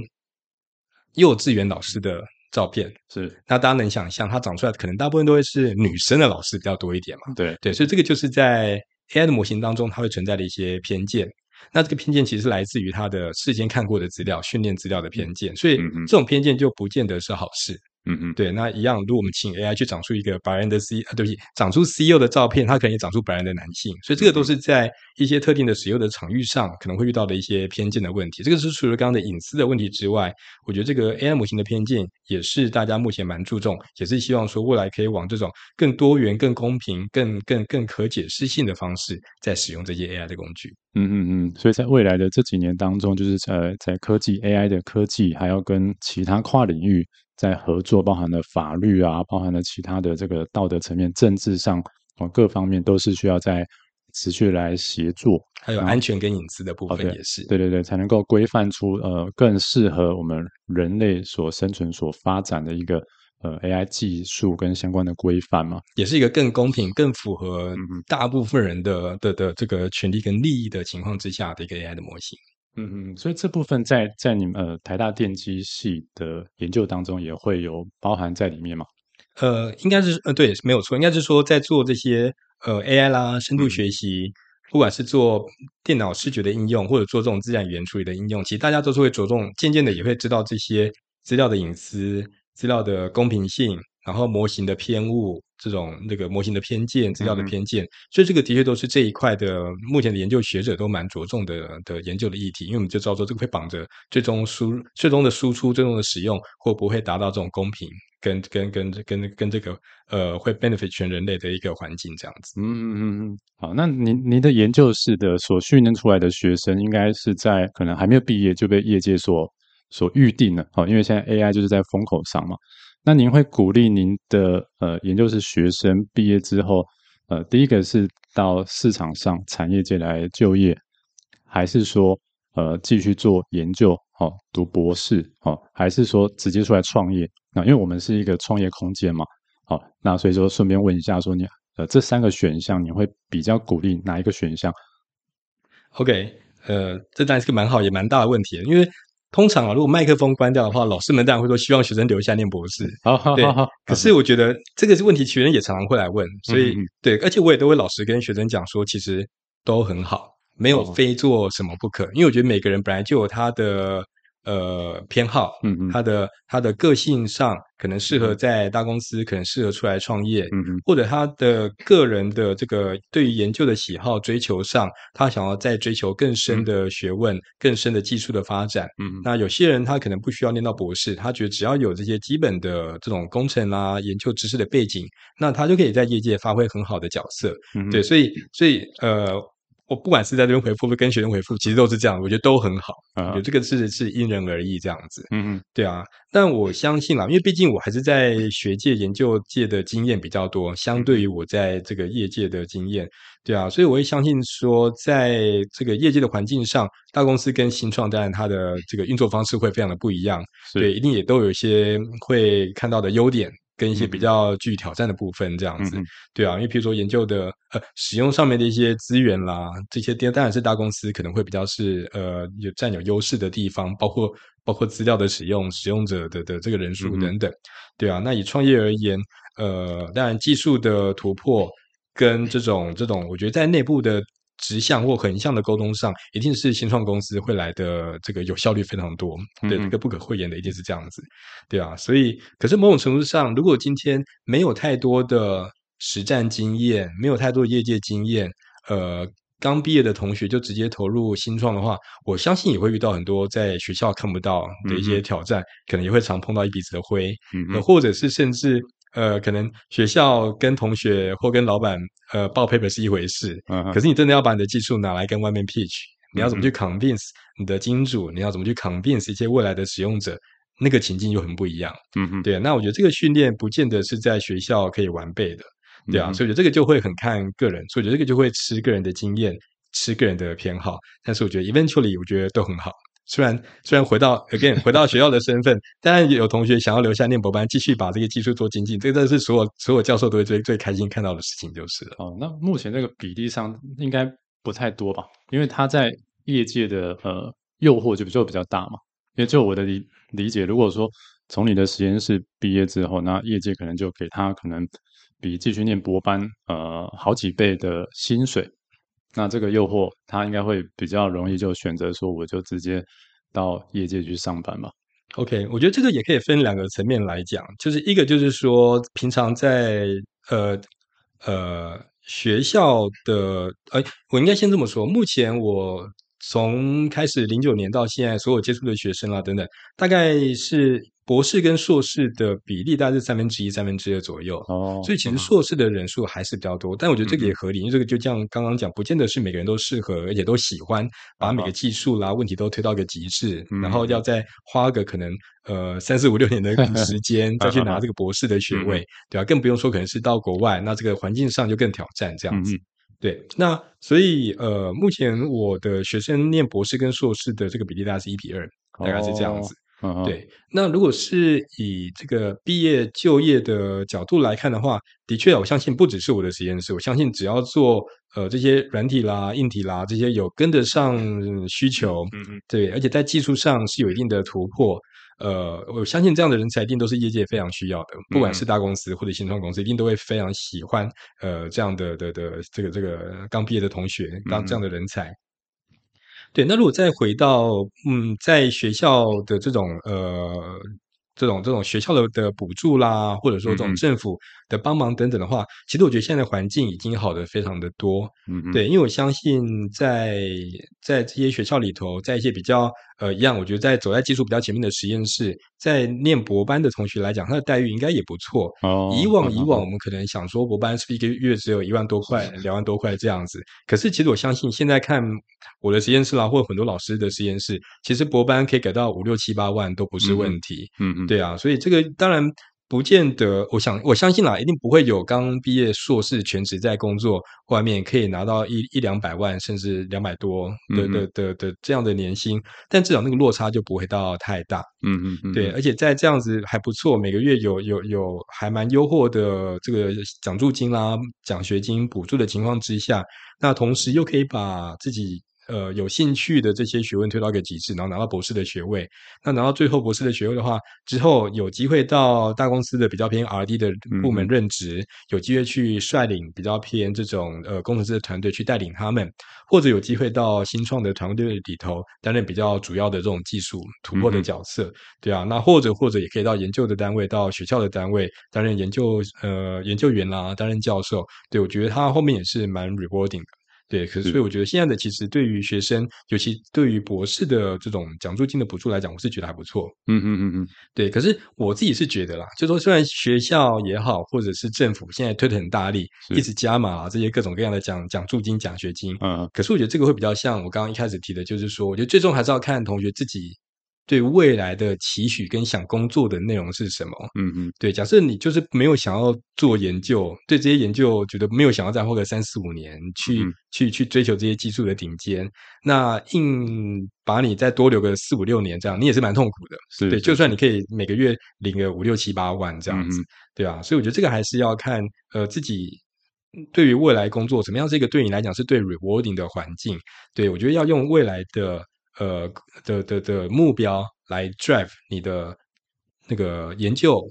幼稚园老师的照片，是，那大家能想象，它长出来可能大部分都会是女生的老师比较多一点嘛？对对，所以这个就是在 AI 的模型当中，它会存在的一些偏见。那这个偏见其实是来自于他的事先看过的资料、训练资料的偏见，所以这种偏见就不见得是好事。嗯嗯，对，那一样，如果我们请 AI 去长出一个白人的 C，啊，对不起，长出 CEO 的照片，它可能也长出白人的男性，所以这个都是在一些特定的使用的场域上可能会遇到的一些偏见的问题。这个是除了刚刚的隐私的问题之外，我觉得这个 AI 模型的偏见也是大家目前蛮注重，也是希望说未来可以往这种更多元、更公平、更更更可解释性的方式在使用这些 AI 的工具。嗯嗯嗯，所以在未来的这几年当中，就是呃，在科技 AI 的科技，还要跟其他跨领域。在合作，包含了法律啊，包含了其他的这个道德层面、政治上啊各方面，都是需要在持续来协作。还有安全跟隐私的部分也是，对对对，才能够规范出呃更适合我们人类所生存、所发展的一个呃 AI 技术跟相关的规范嘛，也是一个更公平、更符合大部分人的的的这个权利跟利益的情况之下的一个 AI 的模型。嗯嗯，所以这部分在在你们呃台大电机系的研究当中也会有包含在里面吗？呃，应该是呃对，没有错，应该是说在做这些呃 AI 啦、深度学习，嗯、不管是做电脑视觉的应用，或者做这种自然语言处理的应用，其实大家都是会着重，渐渐的也会知道这些资料的隐私、资料的公平性，然后模型的偏误。这种那个模型的偏见、资料的偏见，嗯、所以这个的确都是这一块的目前的研究学者都蛮着重的的研究的议题，因为我们就知道说这个会绑着最终输、最终的输出、最终的使用会不会达到这种公平跟跟跟跟跟这个呃会 benefit 全人类的一个环境这样子。嗯嗯嗯嗯，好，那您您的研究室的所训练出来的学生，应该是在可能还没有毕业就被业界所所预定了，好，因为现在 AI 就是在风口上嘛。那您会鼓励您的呃研究生学生毕业之后，呃，第一个是到市场上产业界来就业，还是说呃继续做研究，哦、读博士，哦，还是说直接出来创业？那因为我们是一个创业空间嘛，好、哦，那所以说顺便问一下，说你呃这三个选项，你会比较鼓励哪一个选项？OK，呃，这当然是个蛮好也蛮大的问题，因为。通常啊，如果麦克风关掉的话，老师们当然会说希望学生留下念博士。好好好好。可是我觉得这个是问题，学生也常常会来问，所以、嗯、对，而且我也都会老实跟学生讲说，其实都很好，没有非做什么不可，因为我觉得每个人本来就有他的。呃，偏好，嗯嗯，他的他的个性上可能适合在大公司，可能适合出来创业，嗯嗯，或者他的个人的这个对于研究的喜好追求上，他想要再追求更深的学问、嗯、更深的技术的发展，嗯，那有些人他可能不需要念到博士，他觉得只要有这些基本的这种工程啊、研究知识的背景，那他就可以在业界发挥很好的角色，嗯，对，所以所以呃。我不管是在这边回复，跟学生回复，其实都是这样，我觉得都很好。有、uh huh. 这个是是因人而异这样子。嗯嗯，对啊。但我相信啦，因为毕竟我还是在学界、研究界的经验比较多，相对于我在这个业界的经验，对啊，所以我会相信说，在这个业界的环境上，大公司跟新创，当然它的这个运作方式会非常的不一样。是对，一定也都有一些会看到的优点。跟一些比较具挑战的部分，这样子，嗯、对啊，因为譬如说研究的呃使用上面的一些资源啦，这些当然是大公司可能会比较是呃有占有优势的地方，包括包括资料的使用、使用者的的这个人数等等，嗯、对啊。那以创业而言，呃，当然技术的突破跟这种这种，我觉得在内部的。直向或横向的沟通上，一定是新创公司会来的这个有效率非常多，对，这个不可讳言的，一定是这样子，对啊。所以，可是某种程度上，如果今天没有太多的实战经验，没有太多的业界经验，呃，刚毕业的同学就直接投入新创的话，我相信也会遇到很多在学校看不到的一些挑战，嗯、可能也会常碰到一鼻子的灰，嗯，或者是甚至。呃，可能学校跟同学或跟老板呃报 paper 是一回事，uh. 可是你真的要把你的技术拿来跟外面 pitch，你要怎么去 convince 你的金主，你要怎么去 convince 一些未来的使用者，那个情境就很不一样。嗯嗯、uh，huh. 对，那我觉得这个训练不见得是在学校可以完备的，对啊，uh. 所以我觉得这个就会很看个人，所以我觉得这个就会吃个人的经验，吃个人的偏好，但是我觉得 eventually 我觉得都很好。虽然虽然回到 again 回到学校的身份，当然有同学想要留下念博班，继续把这个技术做精进，这个是所有所有教授都会最最开心看到的事情，就是了。哦，那目前这个比例上应该不太多吧？因为他在业界的呃诱惑就就比较大嘛。因为就我的理理解，如果说从你的实验室毕业之后，那业界可能就给他可能比继续念博班呃好几倍的薪水。那这个诱惑，他应该会比较容易就选择说，我就直接到业界去上班嘛。OK，我觉得这个也可以分两个层面来讲，就是一个就是说，平常在呃呃学校的，哎，我应该先这么说，目前我从开始零九年到现在，所有接触的学生啊等等，大概是。博士跟硕士的比例大概是三分之一、三分之二左右，哦，所以其实硕士的人数还是比较多，但我觉得这个也合理，因为这个就像刚刚讲，不见得是每个人都适合，而且都喜欢把每个技术啦、问题都推到一个极致，然后要再花个可能呃三四五六年的 时间再去拿这个博士的学位，对吧？更不用说可能是到国外，那这个环境上就更挑战这样子。对，那所以呃，目前我的学生念博士跟硕士的这个比例大概是一比二，大概是这样子。对，那如果是以这个毕业就业的角度来看的话，的确，我相信不只是我的实验室，我相信只要做呃这些软体啦、硬体啦这些有跟得上需求，嗯嗯，对，而且在技术上是有一定的突破，呃，我相信这样的人才一定都是业界非常需要的，不管是大公司或者新创公司，一定都会非常喜欢呃这样的的的这个这个刚毕业的同学，当这样的人才。对，那如果再回到嗯，在学校的这种呃，这种这种学校的的补助啦，或者说这种政府的帮忙等等的话，其实我觉得现在的环境已经好的非常的多。嗯嗯，对，因为我相信在在这些学校里头，在一些比较。呃，一样，我觉得在走在技术比较前面的实验室，在念博班的同学来讲，他的待遇应该也不错。哦，以往以往，我们可能想说，博班是不是一个月只有一万多块、两万多块这样子？可是，其实我相信，现在看我的实验室啦，或者很多老师的实验室，其实博班可以给到五六七八万都不是问题。嗯嗯，对啊，所以这个当然。不见得，我想我相信啦，一定不会有刚毕业硕士全职在工作，外面可以拿到一一两百万，甚至两百多的的的的这样的年薪，但至少那个落差就不会到太大。嗯嗯嗯，对，而且在这样子还不错，每个月有有有还蛮优厚的这个奖助金啦、奖学金补助的情况之下，那同时又可以把自己。呃，有兴趣的这些学问推到一个极致，然后拿到博士的学位。那拿到最后博士的学位的话，之后有机会到大公司的比较偏 R&D 的部门任职，嗯、有机会去率领比较偏这种呃工程师的团队去带领他们，或者有机会到新创的团队里头担任比较主要的这种技术突破的角色，嗯、对啊。那或者或者也可以到研究的单位，到学校的单位担任研究呃研究员啦，担任教授。对，我觉得他后面也是蛮 rewarding 的。对，可是所以我觉得现在的其实对于学生，尤其对于博士的这种奖助金的补助来讲，我是觉得还不错。嗯嗯嗯嗯，对。可是我自己是觉得啦，就说虽然学校也好，或者是政府现在推的很大力，一直加码这些各种各样的奖奖助金、奖学金。嗯。可是我觉得这个会比较像我刚刚一开始提的，就是说，我觉得最终还是要看同学自己。对未来的期许跟想工作的内容是什么？嗯嗯，对。假设你就是没有想要做研究，对这些研究觉得没有想要再花个三四五年去、嗯、去去追求这些技术的顶尖，那硬把你再多留个四五六年，这样你也是蛮痛苦的。是对，就算你可以每个月领个五六七八万这样子，嗯、对啊。所以我觉得这个还是要看呃自己对于未来工作怎么样是一个对你来讲是对 rewarding 的环境。对，我觉得要用未来的。呃的的的目标来 drive 你的那个研究，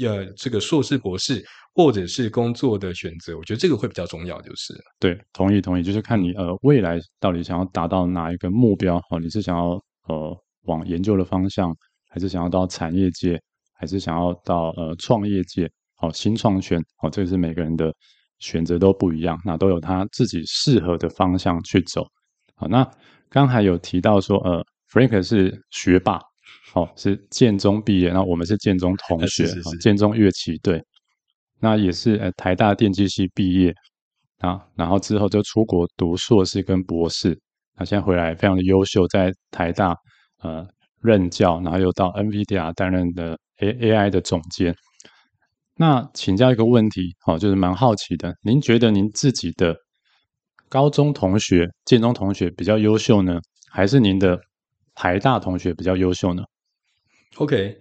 呃，这个硕士博士或者是工作的选择，我觉得这个会比较重要，就是对，同意同意，就是看你呃未来到底想要达到哪一个目标哦，你是想要呃往研究的方向，还是想要到产业界，还是想要到呃创业界，哦，新创圈，哦，这个是每个人的选择都不一样，那都有他自己适合的方向去走，好，那。刚才有提到说，呃，Frank 是学霸，哦，是建中毕业，然后我们是建中同学，是是是建中乐器队，那也是呃台大电机系毕业啊，然后之后就出国读硕士跟博士，那现在回来非常的优秀，在台大呃任教，然后又到 NVIDIA 担任的 A AI 的总监。那请教一个问题，哦，就是蛮好奇的，您觉得您自己的高中同学、建中同学比较优秀呢，还是您的台大同学比较优秀呢？OK，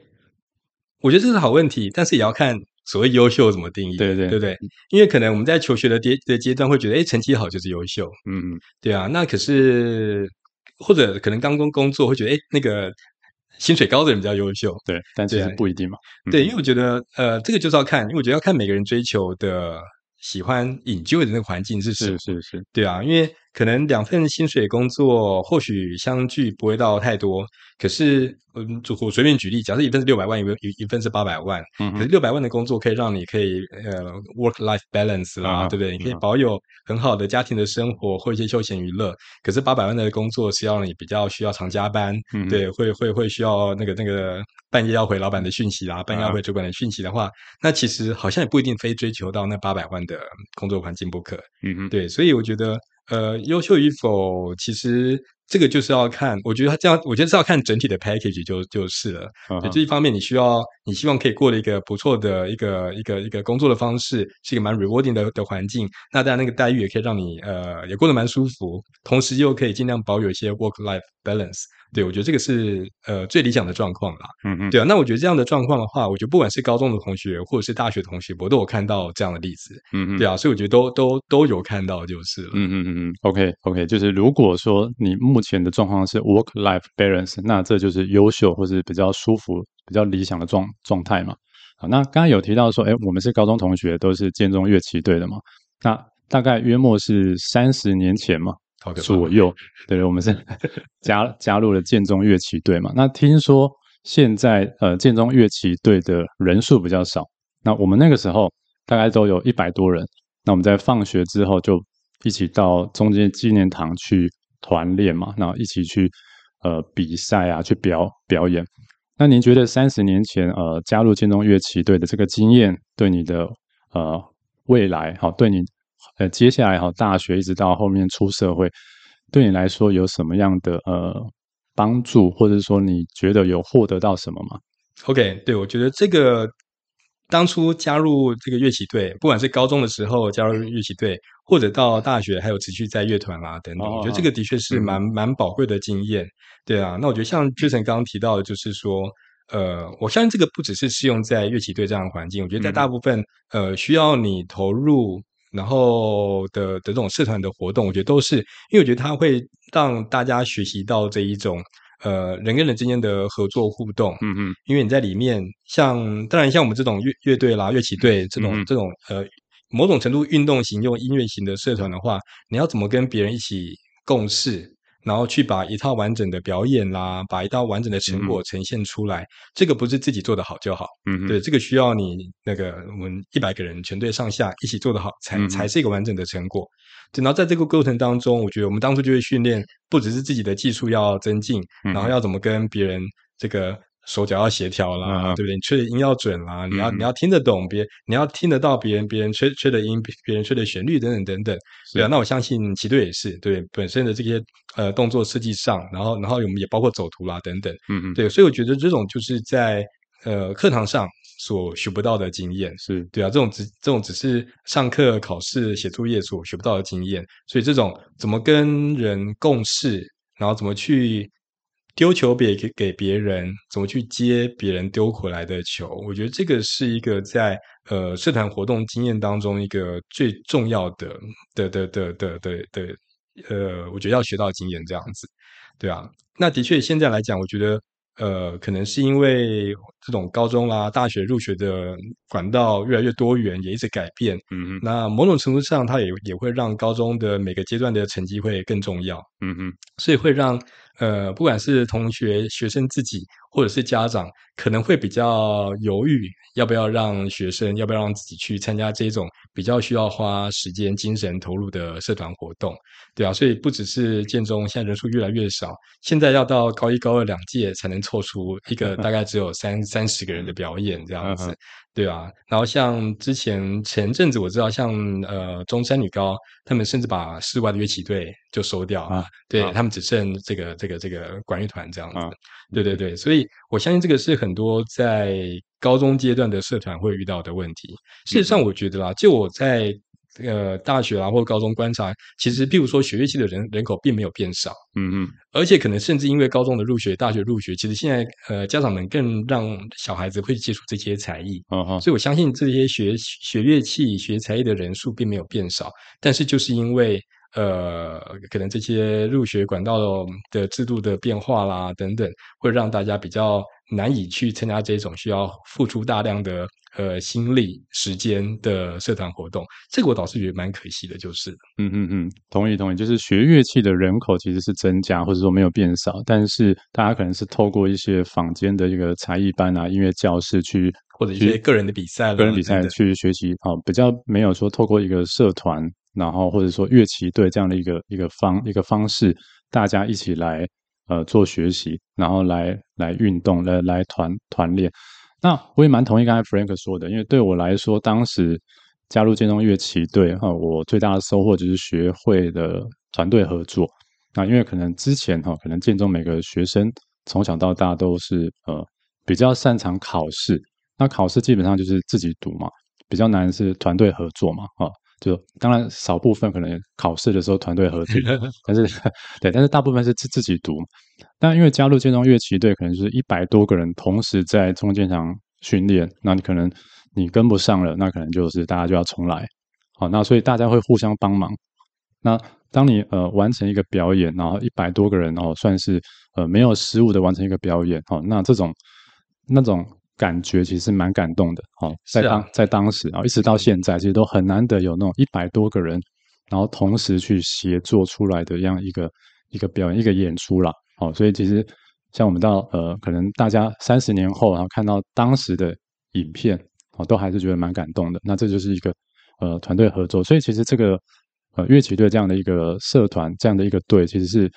我觉得这是好问题，但是也要看所谓优秀怎么定义，对对对不对？因为可能我们在求学的阶的阶段会觉得，哎，成绩好就是优秀，嗯嗯，对啊。那可是或者可能刚工工作会觉得，哎，那个薪水高的人比较优秀，对，但其实不一定嘛。对，因为我觉得，呃，这个就是要看，因为我觉得要看每个人追求的。喜欢 enjoy 的那个环境是什么？是是是，对啊，因为可能两份薪水工作或许相距不会到太多，可是。嗯，就我随便举例，假设一份是六百万，一份一一份是八百万，嗯，可是六百万的工作可以让你可以呃 work life balance 啦，啊、对不对？你可以保有很好的家庭的生活或一些休闲娱乐。可是八百万的工作是要你比较需要常加班，嗯、对，会会会需要那个那个半夜要回老板的讯息啦，半夜要回主管的讯息的话，啊、那其实好像也不一定非追求到那八百万的工作环境不可。嗯嗯，对，所以我觉得呃，优秀与否，其实。这个就是要看，我觉得他这样，我觉得是要看整体的 package 就就是了。Uh huh. 这一方面，你需要，你希望可以过了一个不错的一个一个一个工作的方式，是一个蛮 rewarding 的的环境。那当然，那个待遇也可以让你呃也过得蛮舒服，同时又可以尽量保有一些 work life balance。对，我觉得这个是呃最理想的状况啦。嗯嗯，对啊。那我觉得这样的状况的话，我觉得不管是高中的同学或者是大学同学，我都有看到这样的例子。嗯嗯，对啊。所以我觉得都都都有看到就是了。嗯嗯嗯嗯。OK OK，就是如果说你目前的状况是 work life balance，那这就是优秀或是比较舒服、比较理想的状状态嘛。好，那刚刚有提到说，哎，我们是高中同学，都是建中乐器队的嘛。那大概约莫是三十年前嘛。左右，对，我们是 加加入了建中乐器队嘛。那听说现在呃建中乐器队的人数比较少，那我们那个时候大概都有一百多人。那我们在放学之后就一起到中间纪念堂去团练嘛，然后一起去呃比赛啊，去表表演。那您觉得三十年前呃加入建中乐器队的这个经验，对你的呃未来好，对你？呃，接下来哈，大学一直到后面出社会，对你来说有什么样的呃帮助，或者说你觉得有获得到什么吗？OK，对，我觉得这个当初加入这个乐器队，不管是高中的时候加入乐器队，或者到大学还有持续在乐团啊等等，哦、我觉得这个的确是蛮蛮宝贵的经验。对啊，那我觉得像 Jason 刚刚提到的，就是说，呃，我相信这个不只是适用在乐器队这样的环境，我觉得在大部分、嗯、呃需要你投入。然后的的这种社团的活动，我觉得都是，因为我觉得它会让大家学习到这一种呃人跟人之间的合作互动。嗯嗯，因为你在里面，像当然像我们这种乐乐队啦、乐器队这种、嗯、这种呃某种程度运动型、用音乐型的社团的话，你要怎么跟别人一起共事？然后去把一套完整的表演啦，把一套完整的成果呈现出来。嗯、这个不是自己做的好就好，嗯，对，这个需要你那个我们一百个人全队上下一起做的好，才、嗯、才是一个完整的成果。然后在这个过程当中，我觉得我们当初就会训练，不只是自己的技术要增进，嗯、然后要怎么跟别人这个。手脚要协调啦，嗯、对不对？你吹的音要准啦，嗯、你要你要听得懂别，你要听得到别人别人吹吹的音，别人吹的旋律等等等等。对啊，那我相信齐队也是对本身的这些呃动作设计上，然后然后我们也包括走图啦等等。嗯嗯，对，所以我觉得这种就是在呃课堂上所学不到的经验，是对啊，这种只这种只是上课考试写作业所学不到的经验，所以这种怎么跟人共事，然后怎么去。丢球给给给别人，怎么去接别人丢回来的球？我觉得这个是一个在呃社团活动经验当中一个最重要的的的的的的的呃，我觉得要学到经验这样子，对啊。那的确现在来讲，我觉得呃，可能是因为这种高中啦、大学入学的管道越来越多元，也一直改变。嗯哼。那某种程度上，它也也会让高中的每个阶段的成绩会更重要。嗯哼。所以会让。呃，不管是同学、学生自己，或者是家长，可能会比较犹豫，要不要让学生，要不要让自己去参加这种比较需要花时间、精神投入的社团活动，对啊，所以不只是建中，现在人数越来越少，现在要到高一、高二两届才能凑出一个 大概只有三三十个人的表演这样子。对啊，然后像之前前阵子我知道像，像呃中山女高，他们甚至把室外的乐器队就收掉啊，对啊他们只剩这个这个这个管乐团这样子。啊、对对对，所以我相信这个是很多在高中阶段的社团会遇到的问题。事实上，我觉得啦，就我在。呃，大学啊，或高中观察，其实，譬如说学乐器的人人口并没有变少，嗯嗯，而且可能甚至因为高中的入学、大学入学，其实现在呃，家长们更让小孩子会接触这些才艺，所以我相信这些学学乐器、学才艺的人数并没有变少，但是就是因为呃，可能这些入学管道的制度的变化啦等等，会让大家比较难以去参加这种需要付出大量的。呃，心力时间的社团活动，这个我倒是觉得蛮可惜的，就是，嗯嗯嗯，同意同意，就是学乐器的人口其实是增加，或者说没有变少，但是大家可能是透过一些坊间的一个才艺班啊、音乐教室去，或者一些个人的比赛、个人比赛去学习啊、哦，比较没有说透过一个社团，然后或者说乐器队这样的一个一个方一个方式，大家一起来呃做学习，然后来来运动，来来团团练。那我也蛮同意刚才 Frank 说的，因为对我来说，当时加入建中乐器队哈，我最大的收获就是学会的团队合作。那因为可能之前哈，可能建中每个学生从小到大都是呃比较擅长考试，那考试基本上就是自己读嘛，比较难是团队合作嘛，哈，就当然少部分可能考试的时候团队合作，但是 对，但是大部分是自自己读。但因为加入建中乐器队，可能就是一百多个人同时在中间场训练，那你可能你跟不上了，那可能就是大家就要重来。好，那所以大家会互相帮忙。那当你呃完成一个表演，然后一百多个人哦，算是呃没有失误的完成一个表演，哦，那这种那种感觉其实是蛮感动的。哦，在当在当时啊，一直到现在，其实都很难得有那种一百多个人，然后同时去协作出来的这样一个一个表演一个演出啦。哦，所以其实像我们到呃，可能大家三十年后，然后看到当时的影片，哦，都还是觉得蛮感动的。那这就是一个呃团队合作。所以其实这个呃乐器队这样的一个社团，这样的一个队，其实是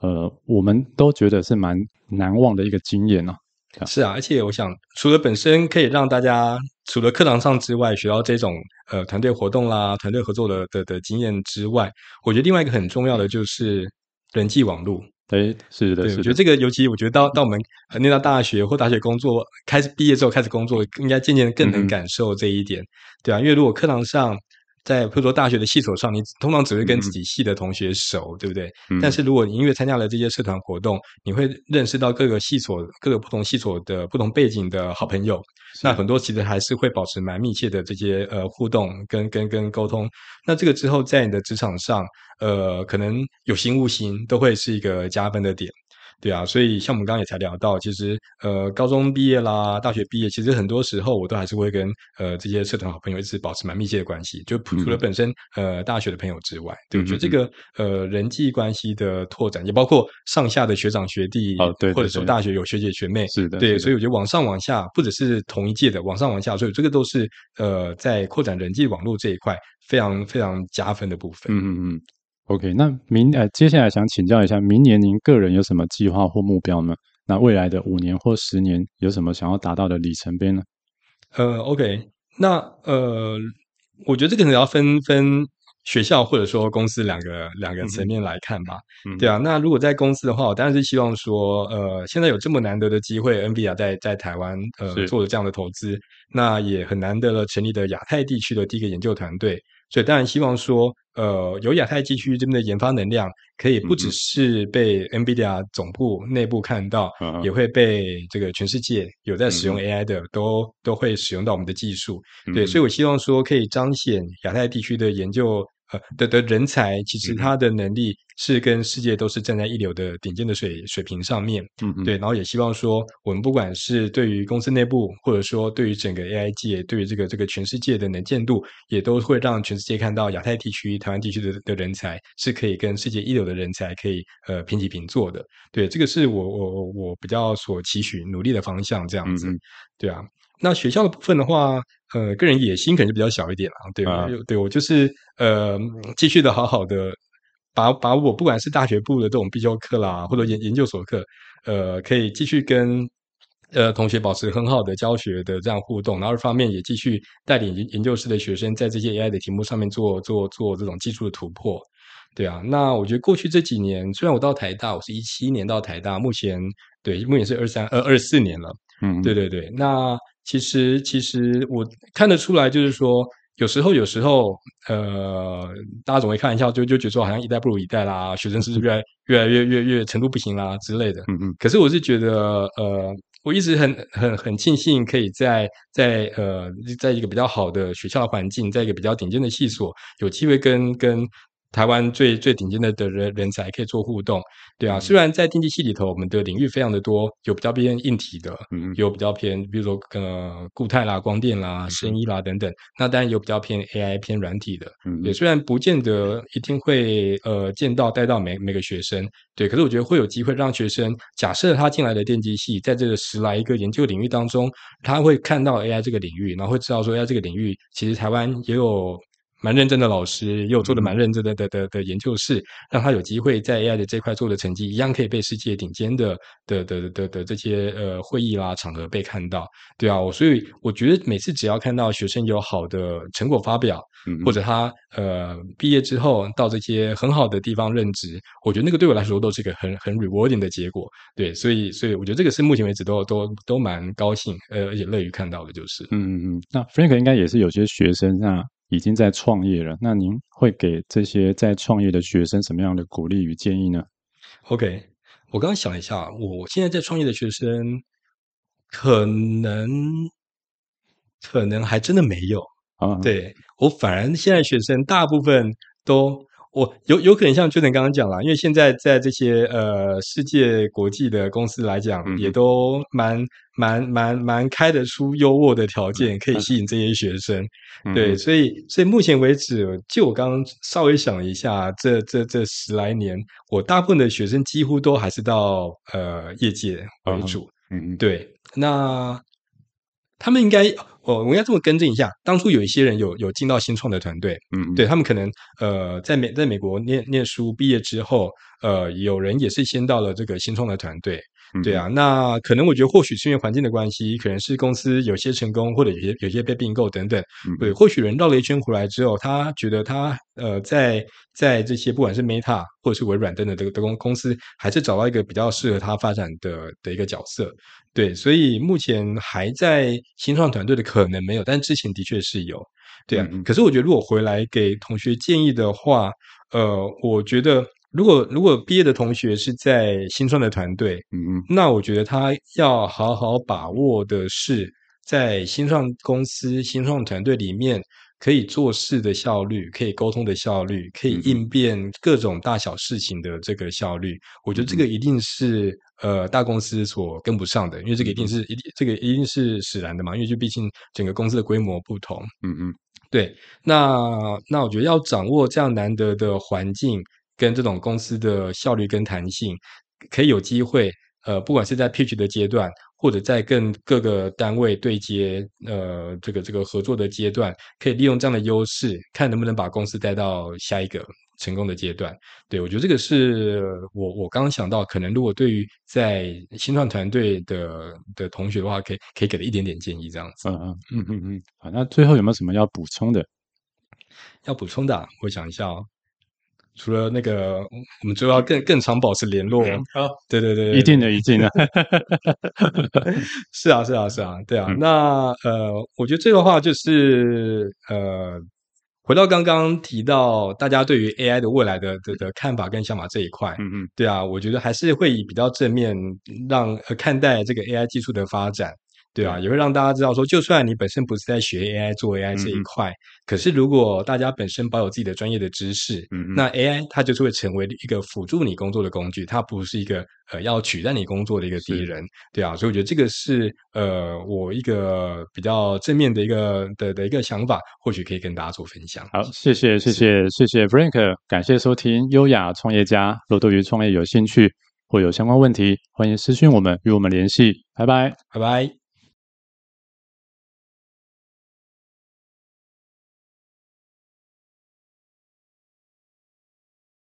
呃我们都觉得是蛮难忘的一个经验呢、啊。是啊，而且我想，除了本身可以让大家除了课堂上之外学到这种呃团队活动啦、团队合作的的的经验之外，我觉得另外一个很重要的就是人际网络。哎，是的，对，是的。我觉得这个尤其，我觉得到到我们念到大学或大学工作，开始毕业之后开始工作，应该渐渐更能感受这一点，嗯、对啊，因为如果课堂上，在比如说大学的系所上，你通常只会跟自己系的同学熟，嗯、对不对？嗯、但是如果你因为参加了这些社团活动，你会认识到各个系所、各个不同系所的不同背景的好朋友。那很多其实还是会保持蛮密切的这些呃互动跟跟跟沟通。那这个之后在你的职场上，呃，可能有形无形都会是一个加分的点。对啊，所以像我们刚刚也才聊到，其实呃，高中毕业啦，大学毕业，其实很多时候我都还是会跟呃这些社团好朋友一直保持蛮密切的关系。就除了本身、嗯、呃大学的朋友之外，对，我觉得这个呃人际关系的拓展，也包括上下的学长学弟，哦对，或者说大学有学姐学妹，是的，对，所以我觉得往上往下，不只是同一届的，往上往下，所以这个都是呃在扩展人际网络这一块非常非常加分的部分。嗯嗯嗯。OK，那明呃，接下来想请教一下，明年您个人有什么计划或目标呢？那未来的五年或十年有什么想要达到的里程碑呢？呃，OK，那呃，我觉得这个可能要分分学校或者说公司两个两个层面来看吧。嗯，对啊，那如果在公司的话，我当然是希望说，呃，现在有这么难得的机会，NVIDIA 在在台湾呃做了这样的投资，那也很难得了成立的亚太地区的第一个研究团队。所以当然希望说，呃，有亚太地区这边的研发能量，可以不只是被 NVIDIA 总部内部看到，嗯，也会被这个全世界有在使用 AI 的，嗯，都都会使用到我们的技术。对，嗯，所以我希望说，可以彰显亚太地区的研究。呃的的人才，其实他的能力是跟世界都是站在一流的顶尖的水水平上面，嗯嗯，对，然后也希望说，我们不管是对于公司内部，或者说对于整个 AI 界，对于这个这个全世界的能见度，也都会让全世界看到亚太地区、台湾地区的的人才是可以跟世界一流的人才可以呃平起平坐的。对，这个是我我我比较所期许努力的方向，这样子，嗯，对啊。那学校的部分的话，呃，个人野心可能就比较小一点了，对吧？啊、对，我就是呃，继续的好好的把把我不管是大学部的这种必修课啦，或者研研究所课，呃，可以继续跟呃同学保持很好的教学的这样互动，然后一方面也继续带领研研究室的学生在这些 AI 的题目上面做做做这种技术的突破，对啊。那我觉得过去这几年，虽然我到台大，我是一七年到台大，目前对目前是二三呃二四年了，嗯，对对对，那。其实，其实我看得出来，就是说，有时候，有时候，呃，大家总会开玩笑，就就觉得说，好像一代不如一代啦，学生是不是越来越来越越越程度不行啦之类的。嗯嗯。可是我是觉得，呃，我一直很很很庆幸，可以在在呃，在一个比较好的学校的环境，在一个比较顶尖的系所，有机会跟跟。台湾最最顶尖的的人人才可以做互动，对啊。虽然在电机系里头，我们的领域非常的多，有比较偏硬体的，嗯，有比较偏，比如说呃固态啦、光电啦、声音啦等等。那当然有比较偏 AI 偏软体的，嗯，对。虽然不见得一定会呃见到带到每每个学生，对。可是我觉得会有机会让学生，假设他进来的电机系，在这个十来一个研究领域当中，他会看到 AI 这个领域，然后会知道说 AI 这个领域其实台湾也有。蛮认真的老师，也有做的蛮认真的的的的研究室，让他有机会在 AI 的这块做的成绩，一样可以被世界顶尖的的的的的的这些呃会议啦场合被看到，对啊，我所以我觉得每次只要看到学生有好的成果发表，嗯，或者他呃毕业之后到这些很好的地方任职，我觉得那个对我来说都是一个很很 rewarding 的结果，对，所以所以我觉得这个是目前为止都都都蛮高兴，呃，而且乐于看到的，就是，嗯嗯嗯，那 Frank 应该也是有些学生啊。已经在创业了，那您会给这些在创业的学生什么样的鼓励与建议呢？OK，我刚刚想了一下，我现在在创业的学生，可能可能还真的没有啊。对，我反而现在学生大部分都。我有有可能像 Jordan 刚刚讲了，因为现在在这些呃世界国际的公司来讲，嗯、也都蛮蛮蛮蛮开得出优渥的条件，可以吸引这些学生。嗯、对，所以所以目前为止，就我刚刚稍微想了一下，这这这十来年，我大部分的学生几乎都还是到呃业界为主。嗯嗯，对，那他们应该。哦，我应该这么更正一下，当初有一些人有有进到新创的团队，嗯，对，他们可能呃在美在美国念念书毕业之后，呃，有人也是先到了这个新创的团队。对啊，那可能我觉得或许是因为环境的关系，可能是公司有些成功，或者有些有些被并购等等。对，或许人绕了一圈回来之后，他觉得他呃在在这些不管是 Meta 或者是微软等等的的公公司，还是找到一个比较适合他发展的的一个角色。对，所以目前还在新创团队的可能没有，但之前的确是有。对啊，可是我觉得如果回来给同学建议的话，呃，我觉得。如果如果毕业的同学是在新创的团队，嗯嗯，那我觉得他要好好把握的是，在新创公司、新创团队里面，可以做事的效率，可以沟通的效率，可以应变各种大小事情的这个效率，我觉得这个一定是呃大公司所跟不上的，因为这个一定是一定这个一定是使然的嘛，因为就毕竟整个公司的规模不同。嗯嗯，对，那那我觉得要掌握这样难得的环境跟这种公司的效率跟弹性，可以有机会。呃，不管是在 pitch 的阶段，或者在跟各个单位对接，呃，这个这个合作的阶段，可以利用这样的优势，看能不能把公司带到下一个成功的阶段。对，我觉得这个是我我刚刚想到，可能如果对于在新创团队的的同学的话，可以可以给的一点点建议，这样子。嗯嗯嗯嗯嗯。好，那最后有没有什么要补充的？要补充的，我想一下哦。除了那个，我们就要更更常保持联络。好，对对对，一定的，一定的。是啊，是啊，是啊，对啊。嗯、那呃，我觉得这个话就是呃，回到刚刚提到大家对于 AI 的未来的的的看法跟想法这一块，嗯嗯，对啊，我觉得还是会以比较正面让呃看待这个 AI 技术的发展。对啊，也会让大家知道说，就算你本身不是在学 AI 做 AI 这一块，嗯、可是如果大家本身保有自己的专业的知识，嗯、那 AI 它就是会成为一个辅助你工作的工具，它不是一个呃要取代你工作的一个敌人。对啊，所以我觉得这个是呃我一个比较正面的一个的的一个想法，或许可以跟大家做分享。好，谢谢谢谢谢谢 Frank，感谢收听优雅创业家。若对于创业有兴趣或有相关问题，欢迎私讯我们与我们联系。拜拜，拜拜。